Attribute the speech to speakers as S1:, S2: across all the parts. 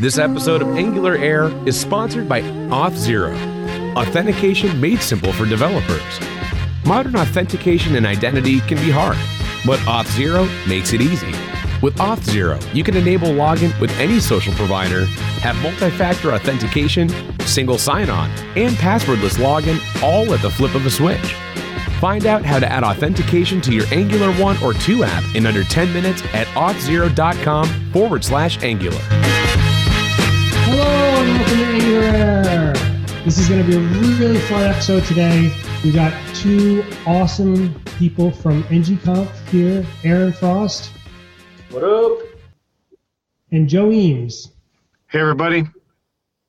S1: This episode of Angular Air is sponsored by Auth0, authentication made simple for developers. Modern authentication and identity can be hard, but Auth0 makes it easy. With Auth0, you can enable login with any social provider, have multi factor authentication, single sign on, and passwordless login all at the flip of a switch. Find out how to add authentication to your Angular 1 or 2 app in under 10 minutes at auth0.com forward slash Angular.
S2: Hello and welcome to Angular This is going to be a really fun episode today. We got two awesome people from ngconf here, Aaron Frost
S3: What up?
S2: and Joe Eames.
S4: Hey, everybody.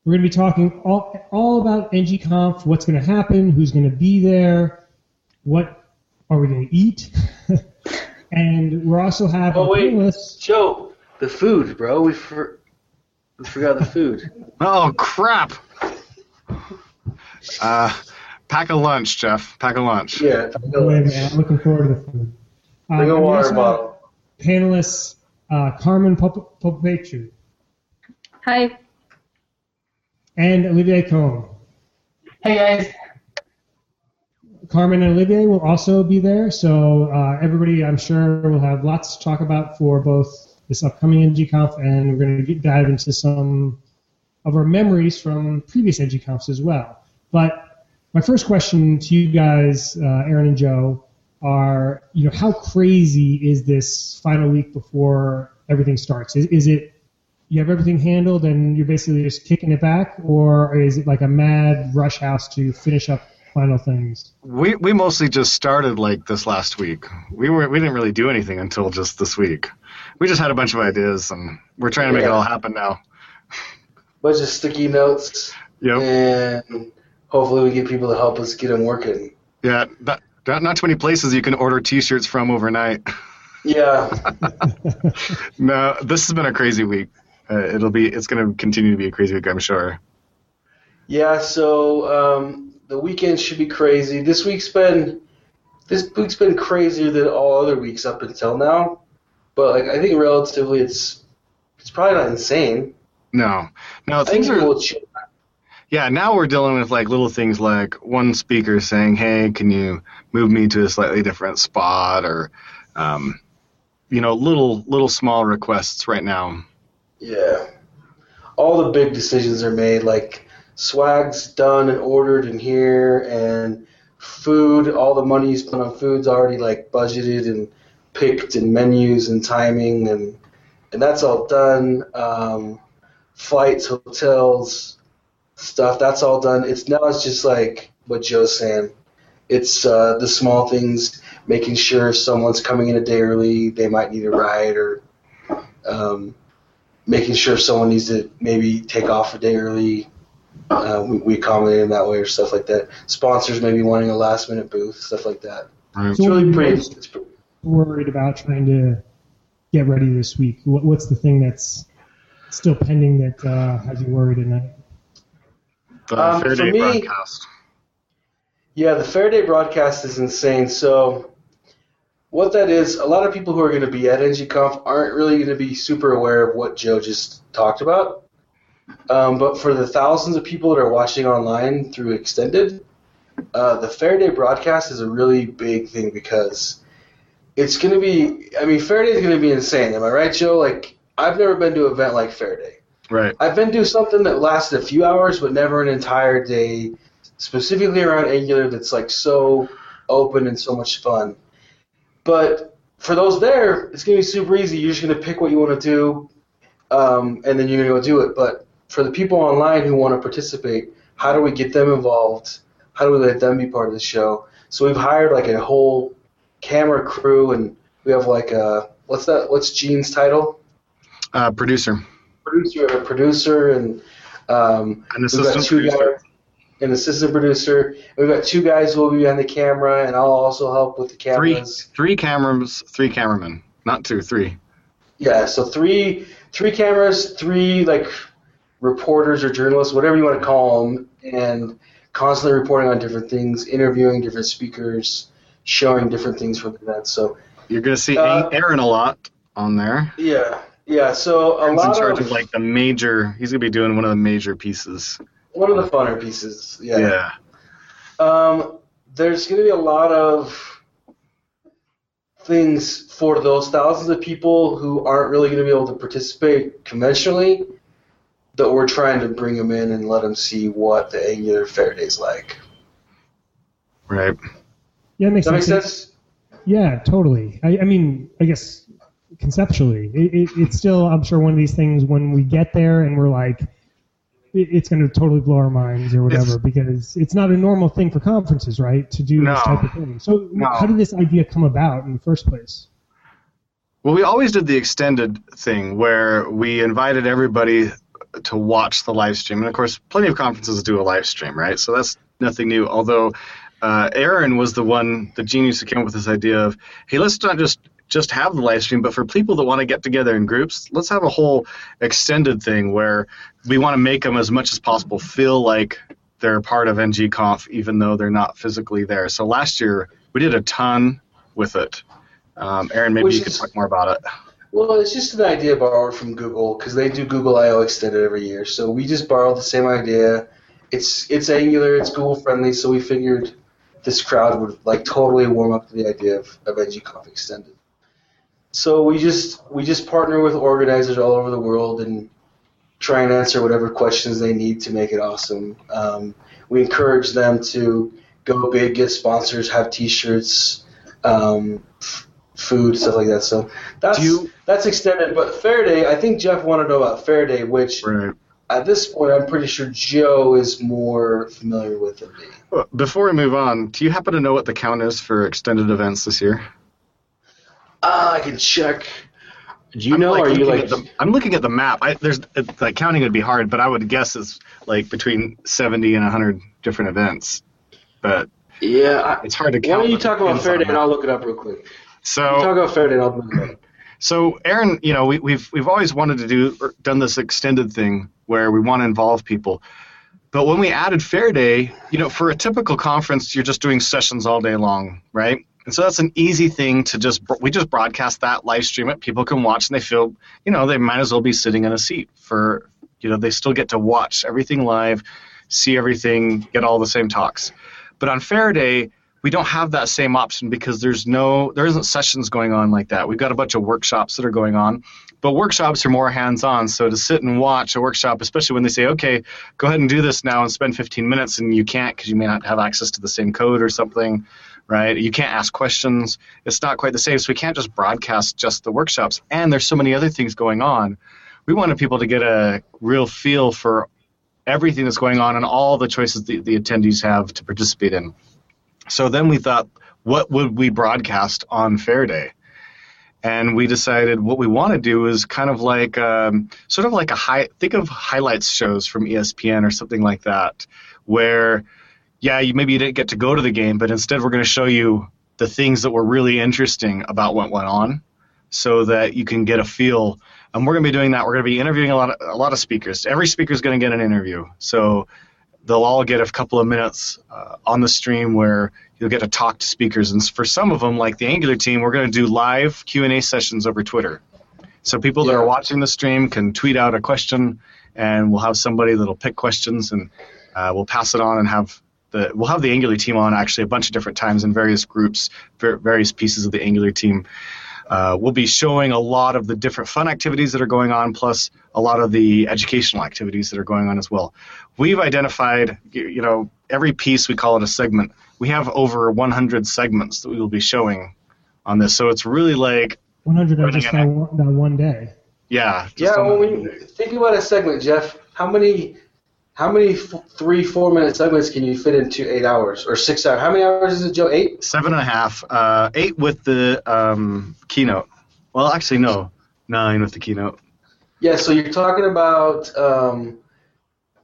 S2: We're going to be talking all, all about ngconf, what's going to happen, who's going to be there, what are we going to eat, and we're also having
S3: Oh, wait.
S2: panelists.
S3: Joe, the food, bro. We, for, we forgot the food.
S4: Oh, crap. Uh, pack a lunch, Jeff. Pack a lunch.
S3: Yeah.
S2: Wait a minute, I'm looking forward to the food. Uh,
S3: Bring a water
S2: also
S3: bottle.
S2: Panelists uh, Carmen Pop-
S5: Hi.
S2: and Olivier Combe.
S5: Hey guys.
S2: Carmen and Olivier will also be there, so uh, everybody, I'm sure, will have lots to talk about for both this upcoming NGConf, and we're going to dive into some of our memories from previous NGConfs as well. But my first question to you guys, uh, Aaron and Joe, are you know how crazy is this final week before everything starts? Is, is it you have everything handled and you're basically just kicking it back, or is it like a mad rush house to finish up final things?
S4: We we mostly just started like this last week. We were we didn't really do anything until just this week. We just had a bunch of ideas and we're trying to make it all happen now.
S3: Bunch of sticky notes,
S4: Yep.
S3: and hopefully we get people to help us get them working.
S4: Yeah. Not, not not too many places you can order T-shirts from overnight.
S3: Yeah.
S4: no, this has been a crazy week. Uh, it'll be it's going to continue to be a crazy week, I'm sure.
S3: Yeah, so um, the weekend should be crazy. This week's been this week's been crazier than all other weeks up until now. But like I think relatively it's it's probably not insane.
S4: No. No, things are. Yeah, now we're dealing with like little things like one speaker saying, "Hey, can you move me to a slightly different spot?" or um, you know, little little small requests right now.
S3: Yeah. All the big decisions are made, like swag's done and ordered in here, and food, all the money you spent on food's already like budgeted and picked, and menus and timing, and and that's all done. Um, flights, hotels, stuff, that's all done. It's now it's just like what Joe's saying. It's uh, the small things, making sure if someone's coming in a day early, they might need a ride, or um, making sure if someone needs to maybe take off a day early, uh, we, we accommodate them that way or stuff like that. Sponsors maybe wanting a last minute booth, stuff like that.
S4: Right.
S3: It's really pretty. It's pretty
S2: worried about trying to get ready this week? What, what's the thing that's still pending that uh, has you worried at night?
S4: The
S3: Um,
S4: Fair
S3: for
S4: Day
S3: me-
S4: broadcast.
S3: Yeah, the Fair Day broadcast is insane. So, what that is, a lot of people who are going to be at NGConf aren't really going to be super aware of what Joe just talked about. Um, but for the thousands of people that are watching online through Extended, uh, the Fair Day broadcast is a really big thing because it's going to be. I mean, Fair Day is going to be insane. Am I right, Joe? Like, I've never been to an event like Fair Day.
S4: Right.
S3: I've been to something that lasted a few hours, but never an entire day, specifically around Angular that's like so open and so much fun. But for those there, it's gonna be super easy. You're just gonna pick what you want to do, um, and then you're gonna go do it. But for the people online who want to participate, how do we get them involved? How do we let them be part of the show? So we've hired like a whole camera crew, and we have like a what's that? What's Gene's title?
S4: Uh, producer.
S3: producer, a producer, and um,
S4: An assistant
S3: two
S4: producer.
S3: guys, an assistant producer. We've got two guys who will be on the camera, and I'll also help with the cameras.
S4: Three three cameras, three cameramen. Not two, three.
S3: Yeah, so three three cameras, three like reporters or journalists, whatever you want to call them, and constantly reporting on different things, interviewing different speakers, showing different things from the event. So
S4: You're gonna see
S3: Uh,
S4: Aaron a lot on there.
S3: yeah, Yeah, so a
S4: Aaron's
S3: lot
S4: in charge
S3: of,
S4: of like the major. He's gonna be doing one of the major pieces.
S3: one of the funner pieces. Yeah.
S4: Yeah.
S3: Um, there's going to be a lot of things for those thousands of people who aren't really going to be able to participate conventionally that we're trying to bring them in and let them see what the Angular Fair Day is like.
S4: Right.
S2: Yeah, it makes
S3: Does that make
S2: sense.
S3: sense?
S2: Yeah, totally. I, I mean, I guess conceptually, it, it, it's still, I'm sure, one of these things when we get there and we're like, it, it's going to totally blow our minds or whatever
S4: It's-
S2: because it's not a normal thing for conferences, right, to do
S4: No.
S2: this type of thing. So,
S4: No.
S2: how did this idea come about in the first place?
S4: Well, we always did the extended thing where we invited everybody to watch the live stream, and of course, plenty of conferences do a live stream, right? So that's nothing new. Although uh, Aaron was the one, the genius who came up with this idea of, hey, let's not just just have the live stream, but for people that want to get together in groups, let's have a whole extended thing where we want to make them as much as possible feel like they're part of NGConf, even though they're not physically there. So last year we did a ton with it. Um, Aaron, maybe
S3: Which
S4: you could
S3: is-
S4: talk more about it.
S3: Well, it's just an idea borrowed from Google because they do Google I/O Extended every year. So we just borrowed the same idea. It's it's Angular, it's Google friendly, so we figured this crowd would like totally warm up to the idea of, of NGConf Extended. So we just we just partner with organizers all over the world and try and answer whatever questions they need to make it awesome. Um, we encourage them to go big, get sponsors, have T-shirts, um, f- food, stuff like that. So that's
S4: you-
S3: that's extended. But Fair Day, I think Jeff wanted to know about Fair Day, which
S4: Right.
S3: At this point I'm pretty sure Joe is more familiar with than me.
S4: Before we move on, do you happen to know what the count is for extended events this year?
S3: Ah, I can check. Do you
S4: I'm
S3: know?
S4: like
S3: are you like?
S4: the, I'm looking at the map. I, there's it, like counting would be hard, but I would guess it's like between 70 and 100 different events. But
S3: yeah. I,
S4: it's hard to count.
S3: why don't you talk about
S4: events
S3: Fair
S4: on
S3: Day
S4: a
S3: and. I'll look it up real quick. You
S4: So
S3: talk about Fair Day and I'll look it up.
S4: So, Aaron, you know, we, we've we've always wanted to do or done this extended thing where we want to involve people. But when we added Fair Day, you know, for a typical conference, you're just doing sessions all day long, right? And so that's an easy thing to just we just broadcast that, live stream it. People can watch, and they feel, you know, they might as well be sitting in a seat for, you know, they still get to watch everything live, see everything, get all the same talks. But on Fair Day, we don't have that same option because there's no there isn't sessions going on like that. We've got a bunch of workshops that are going on, but workshops are more hands-on. So to sit and watch a workshop, especially when they say, "Okay, go ahead and do this now and spend 15 minutes," and you can't because you may not have access to the same code or something, right? You can't ask questions. It's not quite the same. So we can't just broadcast just the workshops. And there's so many other things going on. We wanted people to get a real feel for everything that's going on and all the choices the, the attendees have to participate in. So then we thought, what would we broadcast on Fair Day? And we decided what we want to do is kind of like, um, sort of like a high, think of highlights shows from ESPN or something like that, where, yeah, you, maybe you didn't get to go to the game, but instead we're going to show you the things that were really interesting about what went on so that you can get a feel. And we're going to be doing that. We're going to be interviewing a lot of, a lot of speakers. Every speaker is going to get an interview. So they'll all get a couple of minutes uh, on the stream where you'll get to talk to speakers. And for some of them, like the Angular team, we're going to do live Q&A sessions over Twitter. So people that are watching the stream can tweet out a question, and we'll have somebody that'll pick questions, and uh, we'll pass it on and have the we'll have the Angular team on actually a bunch of different times in various groups, various pieces of the Angular team. Uh, we'll be showing a lot of the different fun activities that are going on, plus a lot of the educational activities that are going on as well. We've identified, you you know, every piece we call it a segment. We have over 100 segments that we will be showing on this, so it's really like,
S2: 100 on just
S4: an
S2: that one, one day.
S4: yeah, just
S3: Yeah,
S4: on
S3: well,
S4: the-
S3: when you think about a segment, Jeff, how many, how many f- three, four minute segments can you fit into eight hours or six hours? How many hours is it, Joe? Eight?
S4: seven and a half, uh, eight with the um, keynote. Well, actually, no, nine with the keynote.
S3: Yeah, so you're talking about um,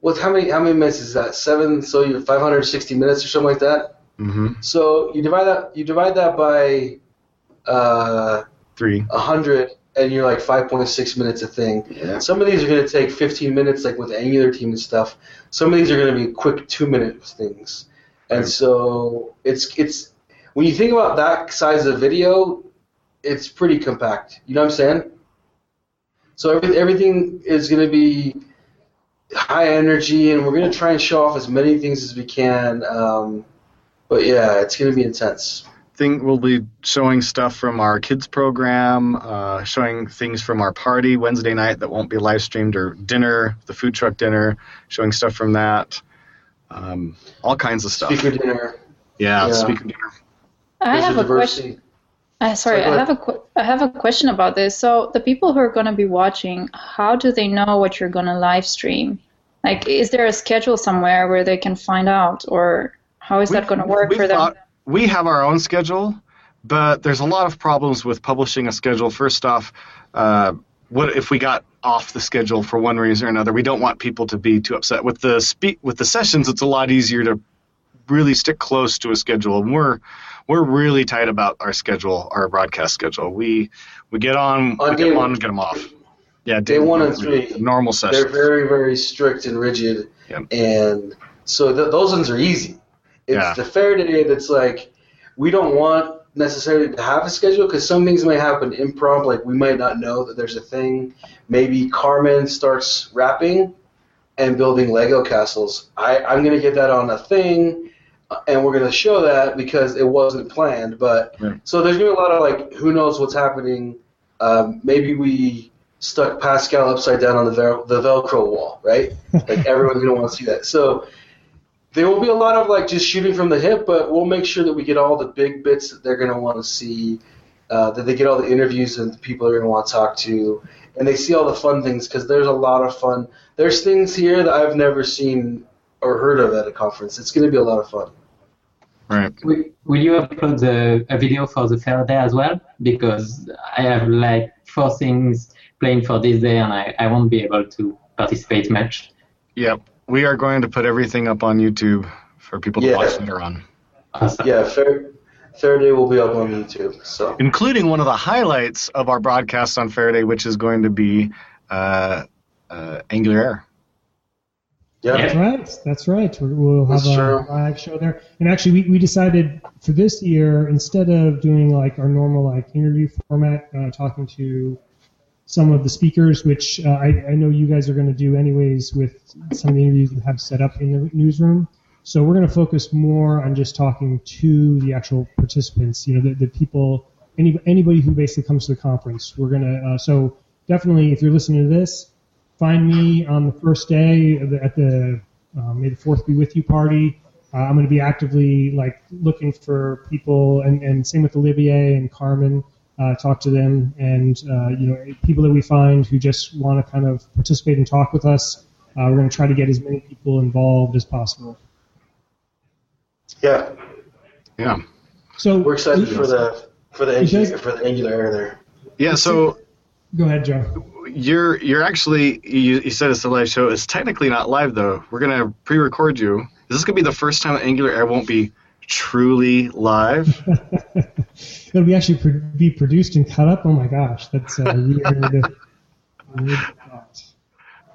S3: what? How many? How many minutes is that? Seven. So you're 560 minutes or something like that.
S4: hmm
S3: So you divide that. You divide that by uh,
S4: Three.
S3: 100, and you're like 5.6 minutes a thing.
S4: Yeah.
S3: Some of these are going to take 15 minutes, like with Angular team and stuff. Some of these are going to be quick two-minute things, and
S4: Right.
S3: so it's it's when you think about that size of video, it's pretty compact. You know what I'm saying? So every, everything is going to be high energy, and we're going to try and show off as many things as we can. Um, but yeah, it's going to be intense.
S4: Think we'll be showing stuff from our kids program, uh, showing things from our party Wednesday night that won't be live streamed, or dinner, the food truck dinner, showing stuff from that. Um, all kinds of stuff.
S3: Speaker dinner.
S4: Yeah,
S3: Yeah.
S4: speaker dinner.
S5: I
S3: There's
S5: have
S3: a
S5: a question. Uh, sorry,
S3: go
S5: I have a qu- I have a question about this. So the people who are going to be watching, how do they know what you're going to live stream? Like, is there a schedule somewhere where they can find out, or how is that going to work
S4: we
S5: for them?
S4: We have our own schedule, but there's a lot of problems with publishing a schedule. First off, uh, what if we got off the schedule for one reason or another? We don't want people to be too upset. With the spe- with the sessions, it's a lot easier to really stick close to a schedule, and we're we're really tight about our schedule, our broadcast schedule. We we get on,
S3: On
S4: we get them on, get them off. Yeah,
S3: Day one and three.
S4: normal sessions.
S3: They're very, very strict and rigid,
S4: Yep.
S3: and so th- those ones are easy. It's
S4: Yeah.
S3: the fair day that's like we don't want necessarily to have a schedule because some things may happen impromptu. Like we might not know that there's a thing. Maybe Carmen starts rapping and building Lego castles. I, I'm gonna get that on a thing, and we're gonna show that because it wasn't planned. But
S4: Right.
S3: so there's gonna be a lot of like who knows what's happening. Um, maybe we stuck Pascal upside down on the vel- the Velcro wall, right? Like everyone's gonna want to see that. So there will be a lot of like just shooting from the hip, but we'll make sure that we get all the big bits that they're gonna want to see. Uh, that they get all the interviews and the people they're gonna want to talk to, and they see all the fun things because there's a lot of fun. There's things here that I've never seen or heard of at a conference. It's gonna be a lot of fun.
S4: Right.
S6: Will, will you upload the, a video for the fair day as well? Because I have like four things playing for this day and I, I won't be able to participate much.
S4: Yep. We are going to put everything up on YouTube for people to
S3: Yeah.
S4: watch later on.
S6: Awesome.
S3: Yeah, fair Faraday will be up on YouTube. So
S4: including one of the highlights of our broadcast on Fair Day, which is going to be uh, uh, Angular Air.
S3: Yeah,
S2: That's right. That's right. We're- We'll have
S3: That's
S2: a
S3: true.
S2: live show there. And actually, we, we decided for this year, instead of doing like our normal like interview format, uh, talking to some of the speakers, which uh, I, I know you guys are going to do anyways with some of the interviews you have set up in the newsroom. So we're going to focus more on just talking to the actual participants. You know, the, the people, any, anybody who basically comes to the conference. We're going to. Uh, so definitely, if you're listening to this, find me on the first day at the uh, May the Fourth be with you party. Uh, I'm going to be actively like looking for people, and, and same with Olivier and Carmen. Uh, talk to them, and uh, you know people that we find who just want to kind of participate and talk with us. Uh, we're going to try to get as many people involved as possible.
S3: yeah.
S4: Yeah.
S2: So
S3: We're excited for the for the angular, for the angular there.
S4: Yeah. So
S2: Go ahead, Joe.
S4: You're you're actually you, you said it's a live show. It's technically not live though. We're gonna pre-record you. Is this gonna be the first time that Angular Air won't be truly live?
S2: It'll be actually pro- be produced and cut up. Oh my gosh, that's a weird. weird thought.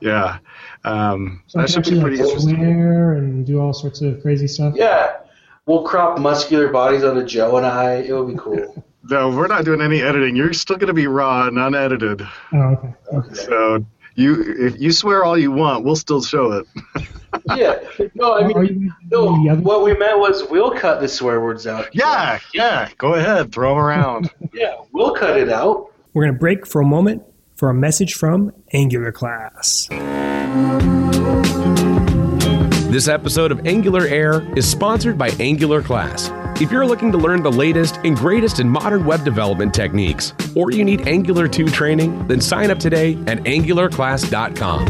S4: yeah. Um,
S2: So
S4: that
S2: can
S4: should
S2: actually
S4: be
S2: like
S4: pretty interesting.
S2: swear and do all sorts of crazy stuff.
S3: Yeah, we'll crop muscular bodies onto Joe and I. It will be cool.
S4: No, we're not doing any editing. You're still gonna be raw and unedited.
S2: Oh, okay. okay.
S4: So you if you swear all you want, we'll still show it.
S3: yeah. No, I mean, no. What we meant was we'll cut the swear words out.
S4: Yeah, yeah. Go ahead, throw them around.
S3: Yeah, we'll cut it out.
S7: We're going to break for a moment for a message from Angular Class.
S1: This episode of Angular Air is sponsored by Angular Class. If you're looking to learn the latest and greatest in modern web development techniques, or you need Angular 2 training, then sign up today at angularclass.com.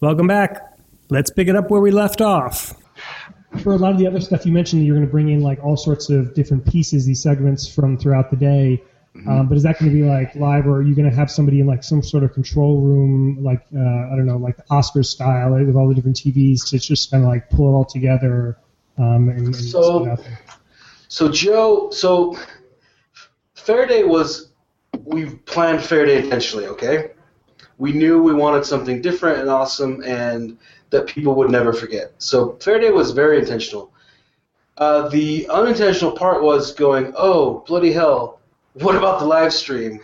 S7: Welcome back. Let's pick it up where we left off.
S2: For a lot of the other stuff you mentioned, you're going to bring in like all sorts of different pieces, these segments from throughout the day. Um, but is that going to be like live, or are you going to have somebody in like some sort of control room, like uh, I don't know, like the Oscars style, like, with all the different TVs to just kind of like pull it all together um, and, and
S3: So-
S2: put it out there?
S3: So Joe, so Fair Day was we planned Fair Day intentionally. Okay, we knew we wanted something different and awesome, and that people would never forget. So Fair Day was very intentional. Uh, the unintentional part was going, oh bloody hell, what about the live stream?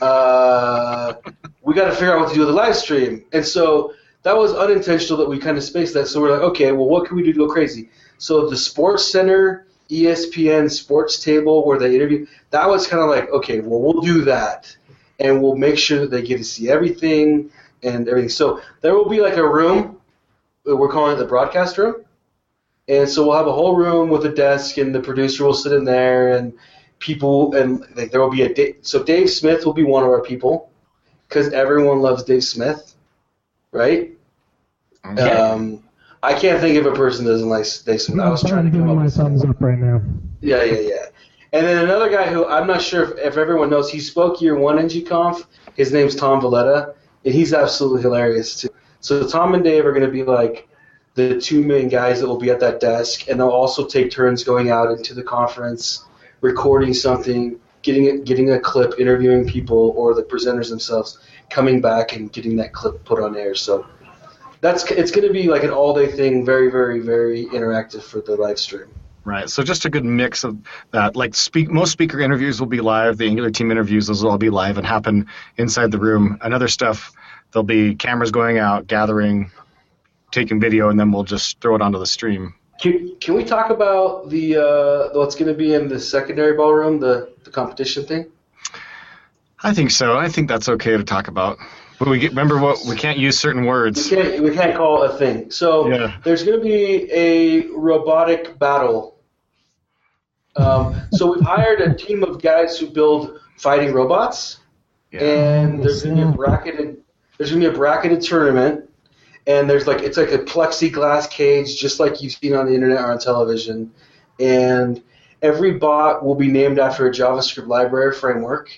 S3: Uh, we got to figure out what to do with the live stream. And so that was unintentional that we kind of spaced that. So we're like, okay, well, what can we do to go crazy? So the SportsCenter, ESPN Sports Table, where they interview, that was kind of like, okay, well, we'll do that, and we'll make sure that they get to see everything and everything. So there will be like a room, we're calling it the broadcast room, and so we'll have a whole room with a desk, and the producer will sit in there, and people, and like there will be a Da- so Dave Smith will be one of our people, because everyone loves Dave Smith, right?
S6: Okay.
S3: Um, I can't think of a person that doesn't like Smith. I was trying to up
S2: my thumbs up right now.
S3: yeah, yeah, yeah. And then another guy who I'm not sure if, if everyone knows, he spoke year one NGConf. His name's Tom Valletta, and he's absolutely hilarious too. So Tom and Dave are going to be like the two main guys that will be at that desk, and they'll also take turns going out into the conference, recording something, getting it, getting a clip, interviewing people or the presenters themselves, coming back and getting that clip put on air. So that's it's going to be like an all-day thing, very, very, very interactive for the live stream.
S4: Right. So just a good mix of that. Like speak, most speaker interviews will be live. The Angular team interviews, those will all be live and happen inside the room. And other stuff, there'll be cameras going out, gathering, taking video, and then we'll just throw it onto the stream.
S3: Can, can we talk about the uh, what's going to be in the secondary ballroom, the, the competition thing?
S4: I think so. I think that's okay to talk about. But we get, remember what we can't use certain
S3: We
S4: words.
S3: can't we can't call it a thing. So
S4: Yeah.
S3: there's going to be a robotic battle. Um, so we've hired a team of guys who build fighting robots,
S4: Yeah.
S3: and there's going to be a bracketed there's going to be a bracketed tournament, and there's like it's like a plexiglass cage, just like you've seen on the internet or on television, and every bot will be named after a JavaScript library framework,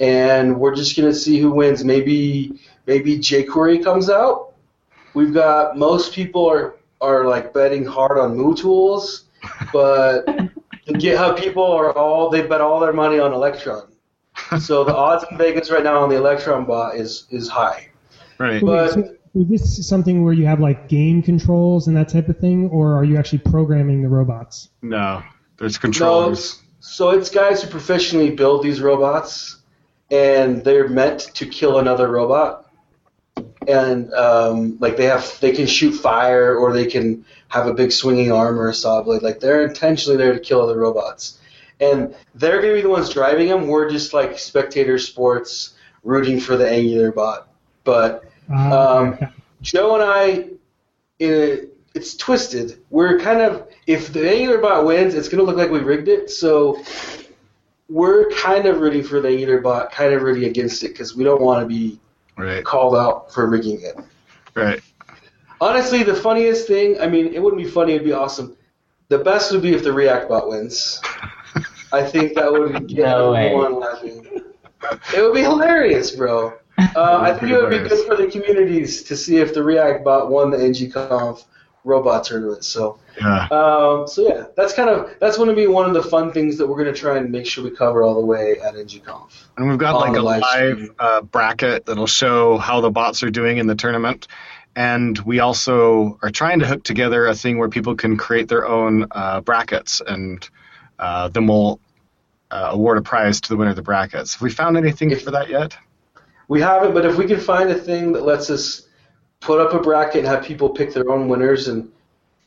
S3: and we're just going to see who wins. Maybe maybe jQuery comes out. We've got most people are are like betting hard on MooTools, but the GitHub people are all they bet all their money on Electron. So the odds in Vegas right now on the Electron bot is is high.
S4: Right.
S3: But-
S2: so is this something where you have like game controls and that type of thing, or are you actually programming the robots?
S4: No. There's
S3: No, so it's guys who professionally build these robots, and they're meant to kill another robot. And um, like they have, they can shoot fire, or they can have a big swinging arm or a saw blade. Like they're intentionally there to kill other robots, and they're gonna be the ones driving them. We're just like spectator sports, rooting for the Angular bot. But
S2: Uh,
S3: Um, Joe and I, it, it's twisted. We're kind of if the Angular bot wins, it's going to look like we rigged it. So we're kind of rooting for the either, bot, kind of rooting against it because we don't want to be
S4: Right.
S3: called out for rigging it.
S4: Right.
S3: Honestly, the funniest thing, I mean, it wouldn't be funny, it'd be awesome. The best would be if the React bot wins. I think that would get
S6: No way.
S3: everyone laughing. It would be hilarious, bro. Uh, I think it would be good for the communities to see if the React bot won the NGConf robot tournament. So,
S4: Yeah.
S3: um, so yeah, that's kind of that's going to be one of the fun things that we're going to try and make sure we cover all the way at NGConf.
S4: And we've got like a
S3: live
S4: live uh, bracket that'll show how the bots are doing in the tournament. And we also are trying to hook together a thing where people can create their own uh, brackets, and uh, then we'll uh, award a prize to the winner of the brackets. Have we found anything
S3: If-
S4: for that yet?
S3: We haven't, but if we can find a thing that lets us put up a bracket and have people pick their own winners, and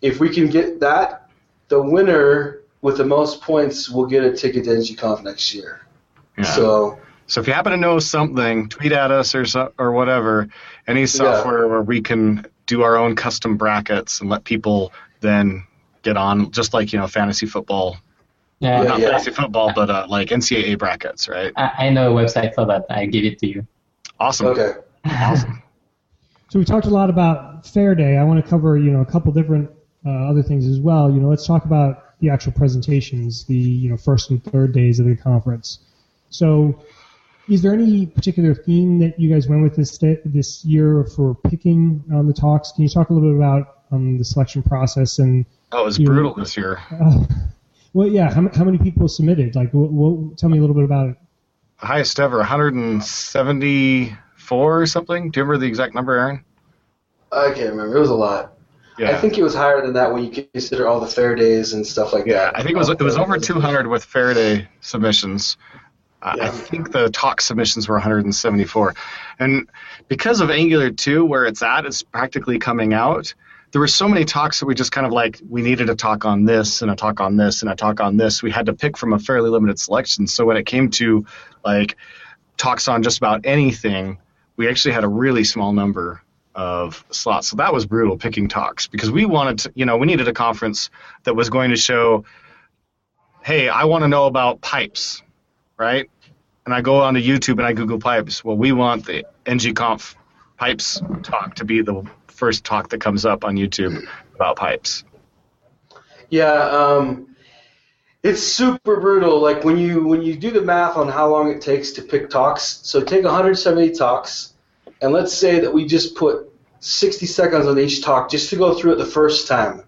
S3: if we can get that, the winner with the most points will get a ticket to NGConf next year.
S4: Yeah.
S3: So
S4: So if you happen to know something, tweet at us or so, or whatever. Any software where we can do our own custom brackets and let people then get on, just like you know fantasy football,
S6: Yeah,
S3: Yeah,
S4: not
S3: yeah.
S4: fantasy football, but uh, like NCAA brackets, right?
S6: I, I know a website for that. I give it to you.
S4: Awesome.
S3: okay.
S4: Awesome.
S2: So we talked a lot about Fair Day. I want to cover, you know, a couple different uh, other things as well. You know, let's talk about the actual presentations, the you know first and third days of the conference. So, is there any particular theme that you guys went with this day, this year for picking um, the talks? Can you talk a little bit about um, the selection process and
S4: Oh, it was
S2: You-
S4: brutal this year.
S2: uh, well, yeah, how, how many people submitted? Like, what, what, tell me a little bit about it.
S4: Highest ever, 174 or something. Do you remember the exact number, Aaron?
S3: I can't remember. It was a lot.
S4: Yeah.
S3: I think it was higher than that when you consider all the fair days and stuff like
S4: yeah,
S3: that.
S4: I think it was it was over 200 with Fair Day submissions. Uh,
S3: Yeah.
S4: I think the talk submissions were 174, and because of Angular 2, where it's at, it's practically coming out. There were so many talks that we just kind of like we needed a talk on this and a talk on this and a talk on this. We had to pick from a fairly limited selection. So when it came to like talks on just about anything, we actually had a really small number of slots. So that was brutal picking talks because we wanted to, you know, we needed a conference that was going to show, hey, I want to know about pipes, right? And I go onto YouTube and I Google pipes. Well, we want the ngconf pipes talk to be the first talk that comes up on YouTube about pipes.
S3: Yeah, um, it's super brutal. Like when you when you do the math on how long it takes to pick talks. So take 170 talks, and let's say that we just put 60 seconds on each talk just to go through it the first time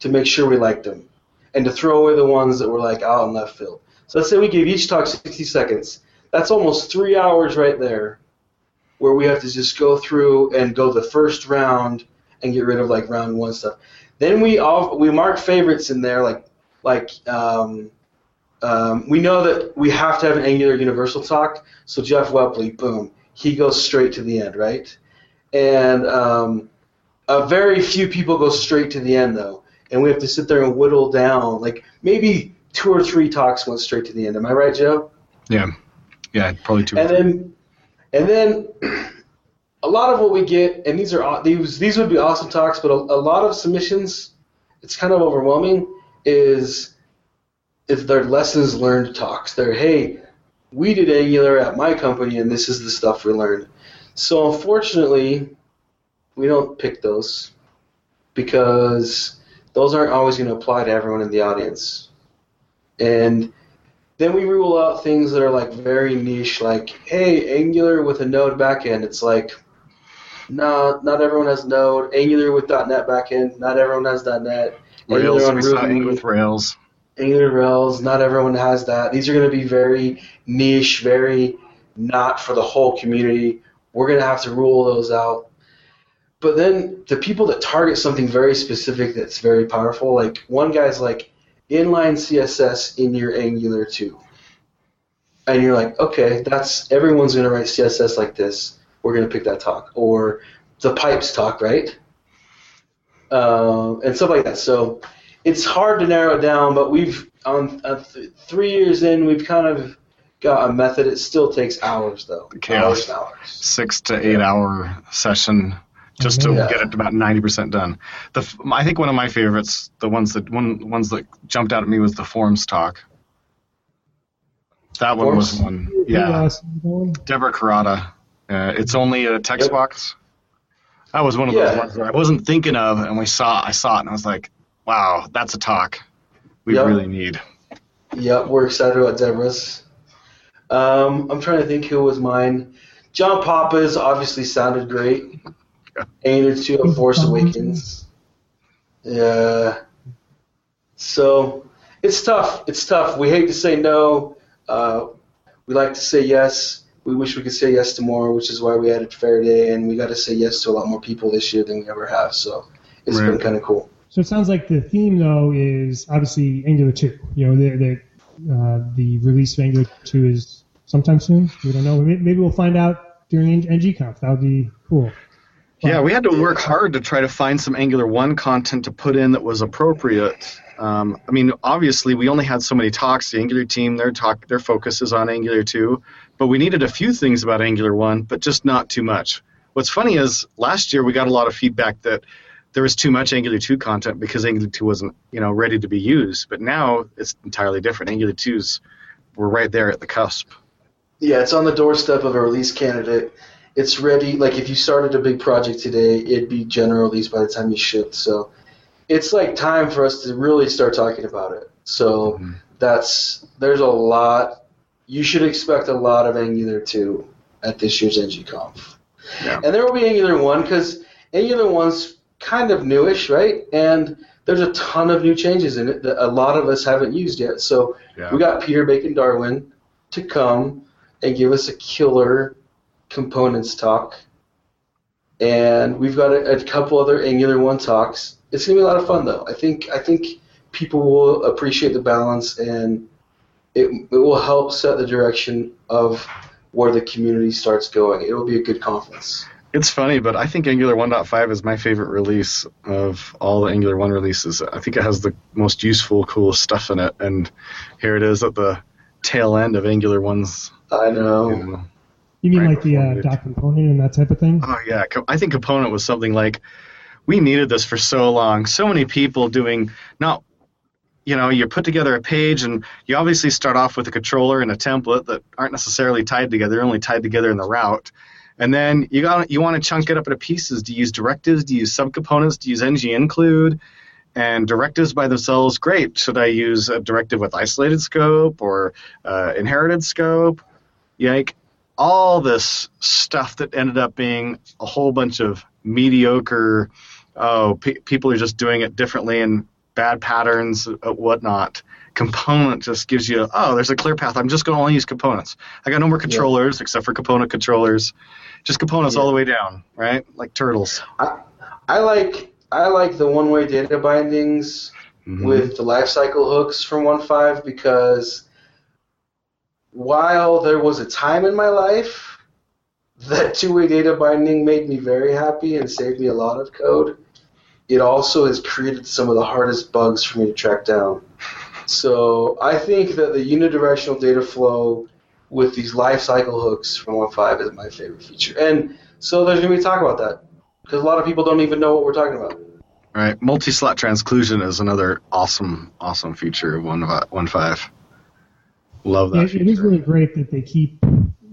S3: to make sure we liked them, and to throw away the ones that were like out in left field. So let's say we gave each talk 60 seconds. That's almost three hours right there, where we have to just go through and go the first round and get rid of like round one stuff. Then we all we mark favorites in there, like like um, um, we know that we have to have an Angular Universal talk. So Jeff Whelpley, boom, he goes straight to the end, right? And um, a very few people go straight to the end though, and we have to sit there and whittle down. Like maybe two or three talks went straight to the end. Am I right, Joe?
S4: Yeah, yeah, probably two. or
S3: And then, and then, a lot of what we get, and these are these these would be awesome talks, but a, a lot of submissions, it's kind of overwhelming. Is if they're lessons learned talks, they're hey, we did Angular at my company, and this is the stuff we learned. So unfortunately, we don't pick those because those aren't always going to apply to everyone in the audience, and then we rule out things that are like very niche, like hey, Angular with a Node backend. It's like, no, not everyone has Node. Angular with .NET backend. Not everyone has .NET.
S4: Rails,
S3: Angular on
S4: we saw Angular with Rails.
S3: Angular Rails. Not everyone has that. These are going to be very niche, very not for the whole community. We're going to have to rule those out. But then the people that target something very specific that's very powerful, like one guy's like inline CSS in your Angular 2. And you're like, okay, that's everyone's going to write CSS like this. We're going to pick that talk. Or the pipes talk, right? Um, and stuff like that. So it's hard to narrow it down, but we've on uh, th- three years in, we've kind of got a method. It still takes hours though,
S4: Chaos.
S3: hours hours.
S4: six to eight hour session just to
S3: Yeah.
S4: get it about 90% done. The f- I think one of my favorites, the ones that one ones that jumped out at me was the forms talk. That one was one. Yeah. Deborah Kurata. Uh, it's only a text
S3: Yep.
S4: box. That was one of
S3: Yeah.
S4: those ones that I wasn't thinking of, and we saw I saw it, and I was like, "Wow, that's a talk we
S3: Yep.
S4: really need."
S3: Yep, we're excited about Deborah's. Um, I'm trying to think who was mine. John Papa's obviously sounded great. Angular 2 of Force Awakens. Yeah. So it's tough. It's tough. We hate to say no. Uh, we like to say yes. We wish we could say yes to more, which is why we added Fair Day, and we got to say yes to a lot more people this year than we ever have. So it's
S4: Right.
S3: been kind of cool.
S2: So it sounds like the theme though is obviously Angular 2. You know, the the, uh, the release of Angular 2 is sometime soon. We don't know. Maybe, we'll find out during NGConf. That would be cool.
S4: Yeah, we had to work hard to try to find some Angular 1 content to put in that was appropriate. Um, I mean, obviously, we only had so many talks. The Angular team, their talk, their focus is on Angular 2, but we needed a few things about Angular 1, but just not too much. What's funny is last year we got a lot of feedback that there was too much Angular 2 content because Angular 2 wasn't, you know, ready to be used. But now it's entirely different. Angular 2's we're right there at the cusp.
S3: Yeah, it's on the doorstep of a release candidate. It's ready. Like if you started a big project today, it'd be general release by the time you shipped. So it's like time for us to really start talking about it. So
S4: Mhm.
S3: that's there's a lot. You should expect a lot of Angular 2 at this year's NGConf.
S4: Yeah.
S3: And there will be Angular 1 because Angular 1's kind of newish, right? And there's a ton of new changes in it that a lot of us haven't used yet. So
S4: Yeah.
S3: we got Peter Bacon Darwin to come and give us a killer components talk. And we've got a, a couple other Angular 1 talks. It's gonna be a lot of fun though. I think I think people will appreciate the balance and it, it will help set the direction of where the community starts going. It will be a good conference.
S4: It's funny, but I think Angular 1.5 is my favorite release of all the Angular 1 releases. I think it has the most useful, coolest stuff in it, and here it is at the tail end of Angular 1's.
S3: I know.
S4: You know,
S2: You mean
S4: Right
S2: like the
S4: before
S2: uh, dot component and that type of thing?
S4: Oh yeah, I think component was something like we needed this for so long. So many people doing not you know, you put together a page and you obviously start off with a controller and a template that aren't necessarily tied together, they're only tied together in the route. And then you got you want to chunk it up into pieces. Do you use directives? Do you use subcomponents? Do you use ng include? And directives by themselves, great. Should I use a directive with isolated scope or uh, inherited scope? Like all this stuff that ended up being a whole bunch of mediocre. Oh, pe- people are just doing it differently and bad patterns, uh, whatnot. Component just gives you, oh, there's a clear path. I'm just going to only use components. I got no more controllers except for component controllers. Just components all the way down, right? Like turtles.
S3: I like I like the one-way data bindings
S4: Mhm.
S3: with the lifecycle hooks from 1.5 because while there was a time in my life that two-way data binding made me very happy and saved me a lot of code, it also has created some of the hardest bugs for me to track down. So I think that the unidirectional data flow with these lifecycle hooks from 1.5 is my favorite feature. And so there's going to be a talk about that because a lot of people don't even know what we're talking about.
S4: Right. Multi-slot transclusion is another awesome, awesome feature of 1.5. Love that
S2: It, it is really great that they keep,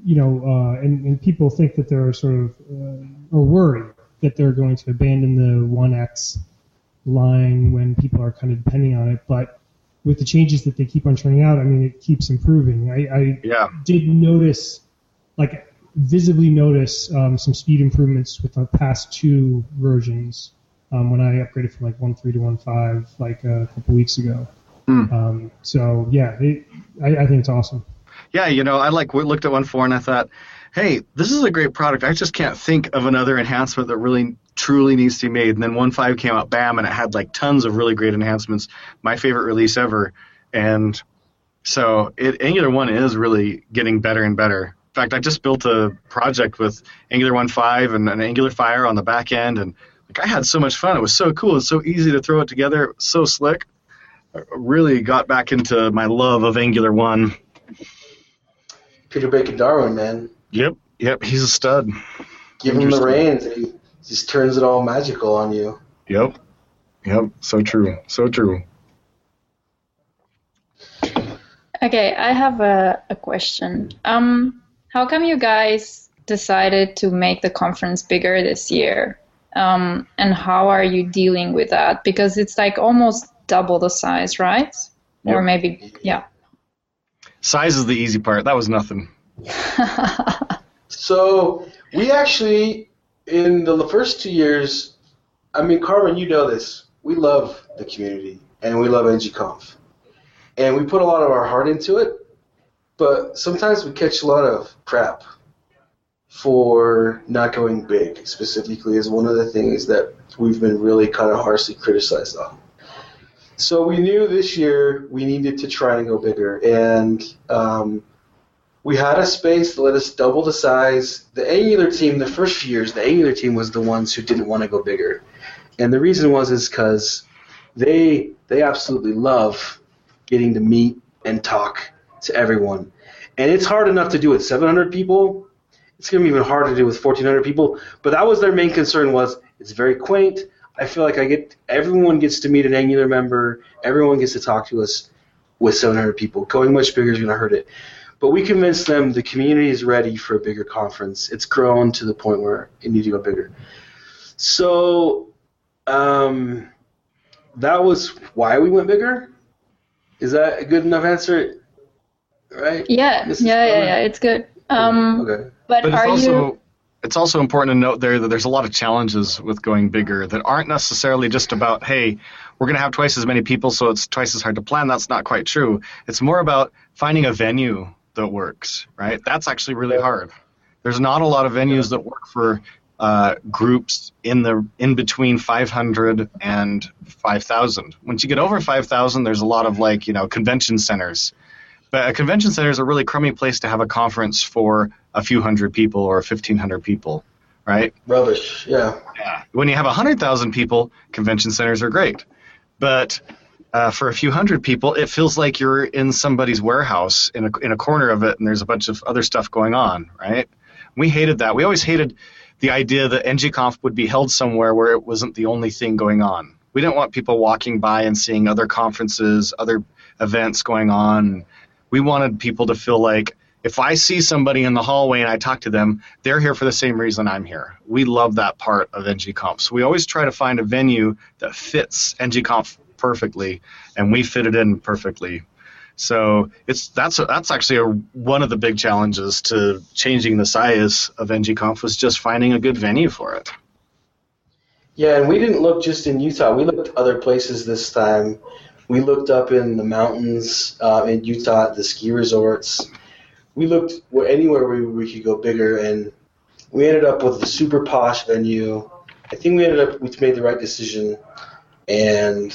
S2: you know, uh, and, and people think that they're sort of, uh, or worry that they're going to abandon the 1x line when people are kind of depending on it. But with the changes that they keep on turning out, I mean, it keeps improving. I, I
S4: Yeah.
S2: did notice, like, visibly notice um, some speed improvements with the past two versions um, when I upgraded from like 1.3 to 1.5 like a couple weeks ago.
S4: Hmm.
S2: Um, so yeah, it, I, I think it's awesome.
S4: Yeah, you know, I like we looked at one four and I thought, hey, this is a great product. I just can't think of another enhancement that really truly needs to be made. And then one five came out, bam, and it had like tons of really great enhancements. My favorite release ever. And so it, Angular one is really getting better and better. In fact, I just built a project with Angular 1.5 and an AngularFire on the back end, and like I had so much fun. It was so cool. It's so easy to throw it together. It was so slick. I really got back into my love of Angular 1.
S3: Peter Bacon Darwin, man.
S4: Yep, yep, he's a stud.
S3: Give him the reins, and he just turns it all magical on you.
S4: Yep, yep, so true, so true.
S5: Okay, I have a, a question. Um, how come you guys decided to make the conference bigger this year? Um, and how are you dealing with that? Because it's like almost double the size, right? Or maybe, yeah.
S4: Size is the easy part. That was nothing.
S3: So we actually, in the first two years, I mean, Carmen, you know this. We love the community and we love NGConf, and we put a lot of our heart into it. But sometimes we catch a lot of crap for not going big. Specifically, is one of the things that we've been really kind of harshly criticized on. So we knew this year we needed to try and go bigger, and um, we had a space that let us double the size. The Angular team, the first few years, the Angular team was the ones who didn't want to go bigger, and the reason was is because they they absolutely love getting to meet and talk to everyone, and it's hard enough to do with 700 people. It's gonna be even harder to do with 1,400 people. But that was their main concern was it's very quaint. I feel like I get everyone gets to meet an Angular member. Everyone gets to talk to us with 700 people. Going much bigger is gonna hurt it. But we convinced them the community is ready for a bigger conference. It's grown to the point where it needs to go bigger. So um, that was why we went bigger. Is that a good enough answer? Right?
S5: Yeah,
S3: This is
S5: yeah, yeah, yeah. It's good. Um,
S3: okay.
S5: but,
S4: But it's
S5: are
S4: also
S5: you?
S4: it's also important to note there that there's a lot of challenges with going bigger that aren't necessarily just about hey we're going to have twice as many people so it's twice as hard to plan that's not quite true it's more about finding a venue that works right that's actually really hard there's not a lot of venues that work for uh, groups in the in between 500 and 5000 once you get over 5000 there's a lot of like you know convention centers But a convention center is a really crummy place to have a conference for a few hundred people or 1,500 people, right?
S3: Rubbish. Yeah.
S4: Yeah. When you have 100,000 people, convention centers are great. But uh, for a few hundred people, it feels like you're in somebody's warehouse in a, in a corner of it and there's a bunch of other stuff going on, right? We hated that. We always hated the idea that NGConf would be held somewhere where it wasn't the only thing going on. We didn't want people walking by and seeing other conferences, other events going on. We wanted people to feel like if I see somebody in the hallway and I talk to them, they're here for the same reason I'm here. We love that part of NGConf. So we always try to find a venue that fits NGConf perfectly, and we fit it in perfectly. So it's that's that's actually a, one of the big challenges to changing the size of NGConf was just finding a good venue for it.
S3: Yeah, and we didn't look just in Utah. We looked other places this time. We looked up in the mountains uh, in Utah at the ski resorts. We looked anywhere we, we could go bigger, and we ended up with a super posh venue. I think we ended up we made the right decision, and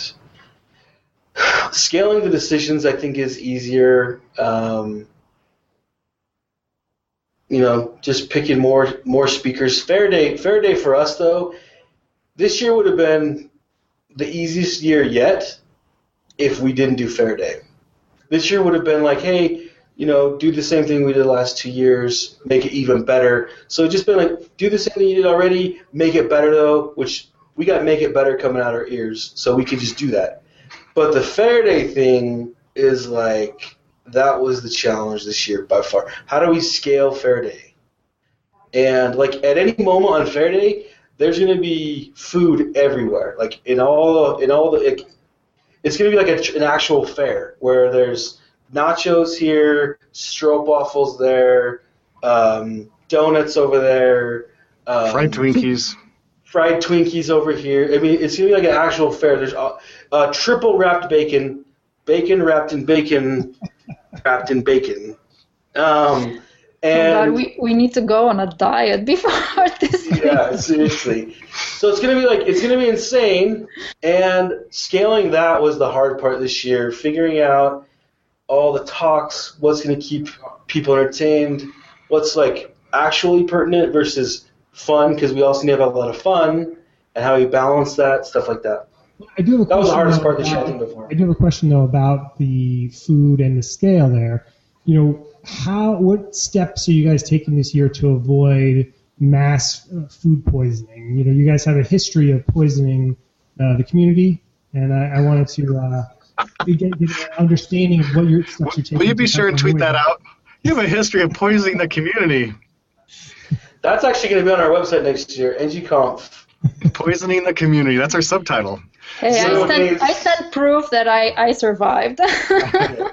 S3: scaling the decisions I think is easier. Um, you know, just picking more more speakers. Fair Day Faraday for us though, this year would have been the easiest year yet if we didn't do Fair Day. This year would have been like, hey, you know, do the same thing we did the last two years, make it even better. So just been like, do the same thing you did already, make it better though, which we got make it better coming out our ears, so we could just do that. But the Fair Day thing is like that was the challenge this year by far. How do we scale Fair Day? And like at any moment on Fair Day, there's to be food everywhere. Like in all in all the it, it's to be like a, an actual fair where there's nachos here, stroopwafels there, um, donuts over there, um,
S4: Fried Twinkies.
S3: Fried Twinkies over here. I mean, it's gonna be like an actual fair. There's a, uh, triple wrapped bacon, bacon wrapped in bacon, wrapped in bacon. Um,
S5: Oh
S3: and
S5: God, we, we need to go on a diet before this.
S3: yeah, seriously. So it's gonna be like it's gonna be insane, and scaling that was the hard part this year. Figuring out all the talks, what's gonna keep people entertained, what's like actually pertinent versus fun, because we also need to have a lot of fun, and how you balance that, stuff like that.
S2: I do have a
S3: That was the
S2: question,
S3: hardest
S2: though,
S3: part this year, I
S2: about-
S3: before.
S2: I do have a question though about the food and the scale there. You know, how what steps are you guys taking this year to avoid mass uh, food poisoning? You know, you guys have a history of poisoning uh, the community, and I, I wanted to uh, get, get an understanding of what your steps you're taking.
S4: Will you be sure and tweet that out? You have a history of poisoning the community.
S3: That's actually going to be on our website next year, NGConf.
S4: Poisoning the community. That's our subtitle.
S5: Hey,
S3: So
S5: I sent
S3: it's-
S5: I sent proof that I, I survived.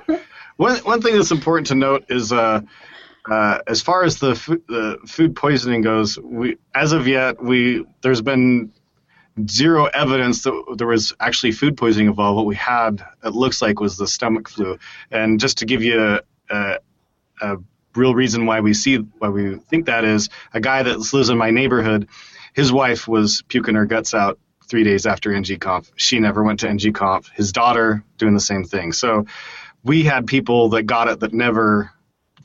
S4: One one thing that's important to note is, uh, uh, as far as the food, the food poisoning goes, we as of yet we there's been zero evidence that there was actually food poisoning involved. What we had, it looks like, was the stomach flu. And just to give you a, a, a real reason why we see why we think that is, a guy that lives in my neighborhood, his wife was puking her guts out three days after NGConf. She never went to NGConf. His daughter doing the same thing. So we had people that got it that never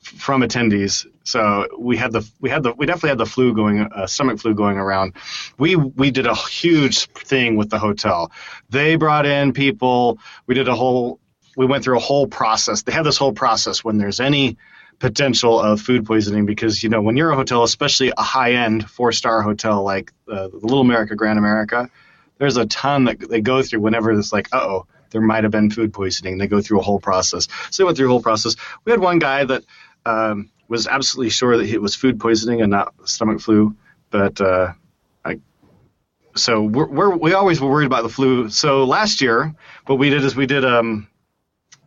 S4: from attendees. So we had the we had the we definitely had the flu going uh, stomach flu going around. We we did a huge thing with the hotel. They brought in people. We did a whole we went through a whole process. They have this whole process when there's any potential of food poisoning because you know when you're a hotel, especially a high end four star hotel like uh, the Little America Grand America, there's a ton that they go through whenever it's like, oh, there might have been food poisoning. They go through a whole process. So they went through a whole process. We had one guy that um, was absolutely sure that it was food poisoning and not stomach flu, but uh, I. So we're, we're we always were worried about the flu. So last year, what we did is we did um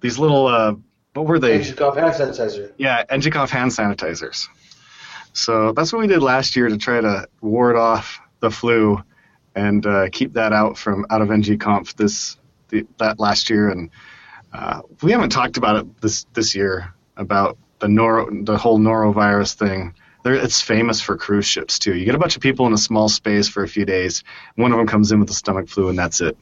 S4: these little uh what were they?
S3: Hand sanitizer.
S4: Yeah, NGConf hand sanitizers. So that's what we did last year to try to ward off the flu and uh, keep that out from out of NGConf this the, that last year. And uh, we haven't talked about it this this year about the noro the whole norovirus thing. There, it's famous for cruise ships too. You get a bunch of people in a small space for a few days. One of them comes in with the stomach flu, and that's it.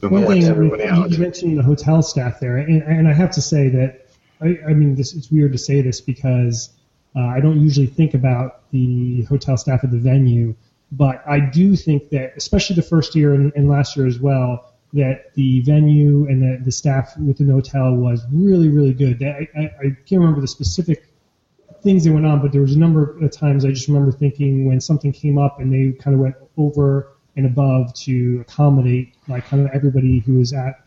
S4: Boom,
S2: One thing
S4: everybody
S2: you,
S4: out.
S2: you mentioned the hotel staff there, and, and I have to say that I, I mean, this it's weird to say this because uh, I don't usually think about the hotel staff at the venue, but I do think that, especially the first year and, and last year as well, that the venue and the, the staff within the hotel was really, really good. I, I, I can't remember the specific things that went on, but there was a number of times I just remember thinking when something came up and they kind of went over and above to accommodate like kind of everybody who is at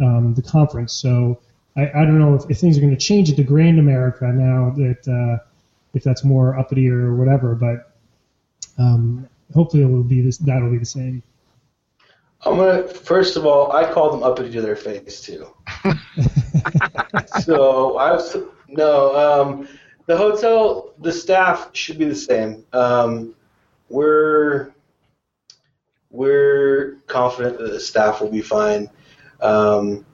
S2: um, the conference. So I, I don't know if, if things are going to change at the Grand America now that uh, if that's more uppity or whatever, but um, hopefully it will be this, that'll be the same.
S3: I'm gonna first of all, I call them uppity to their face too. so I was no. Um, the hotel, the staff should be the same. Um, we're we're confident that the staff will be fine. Um,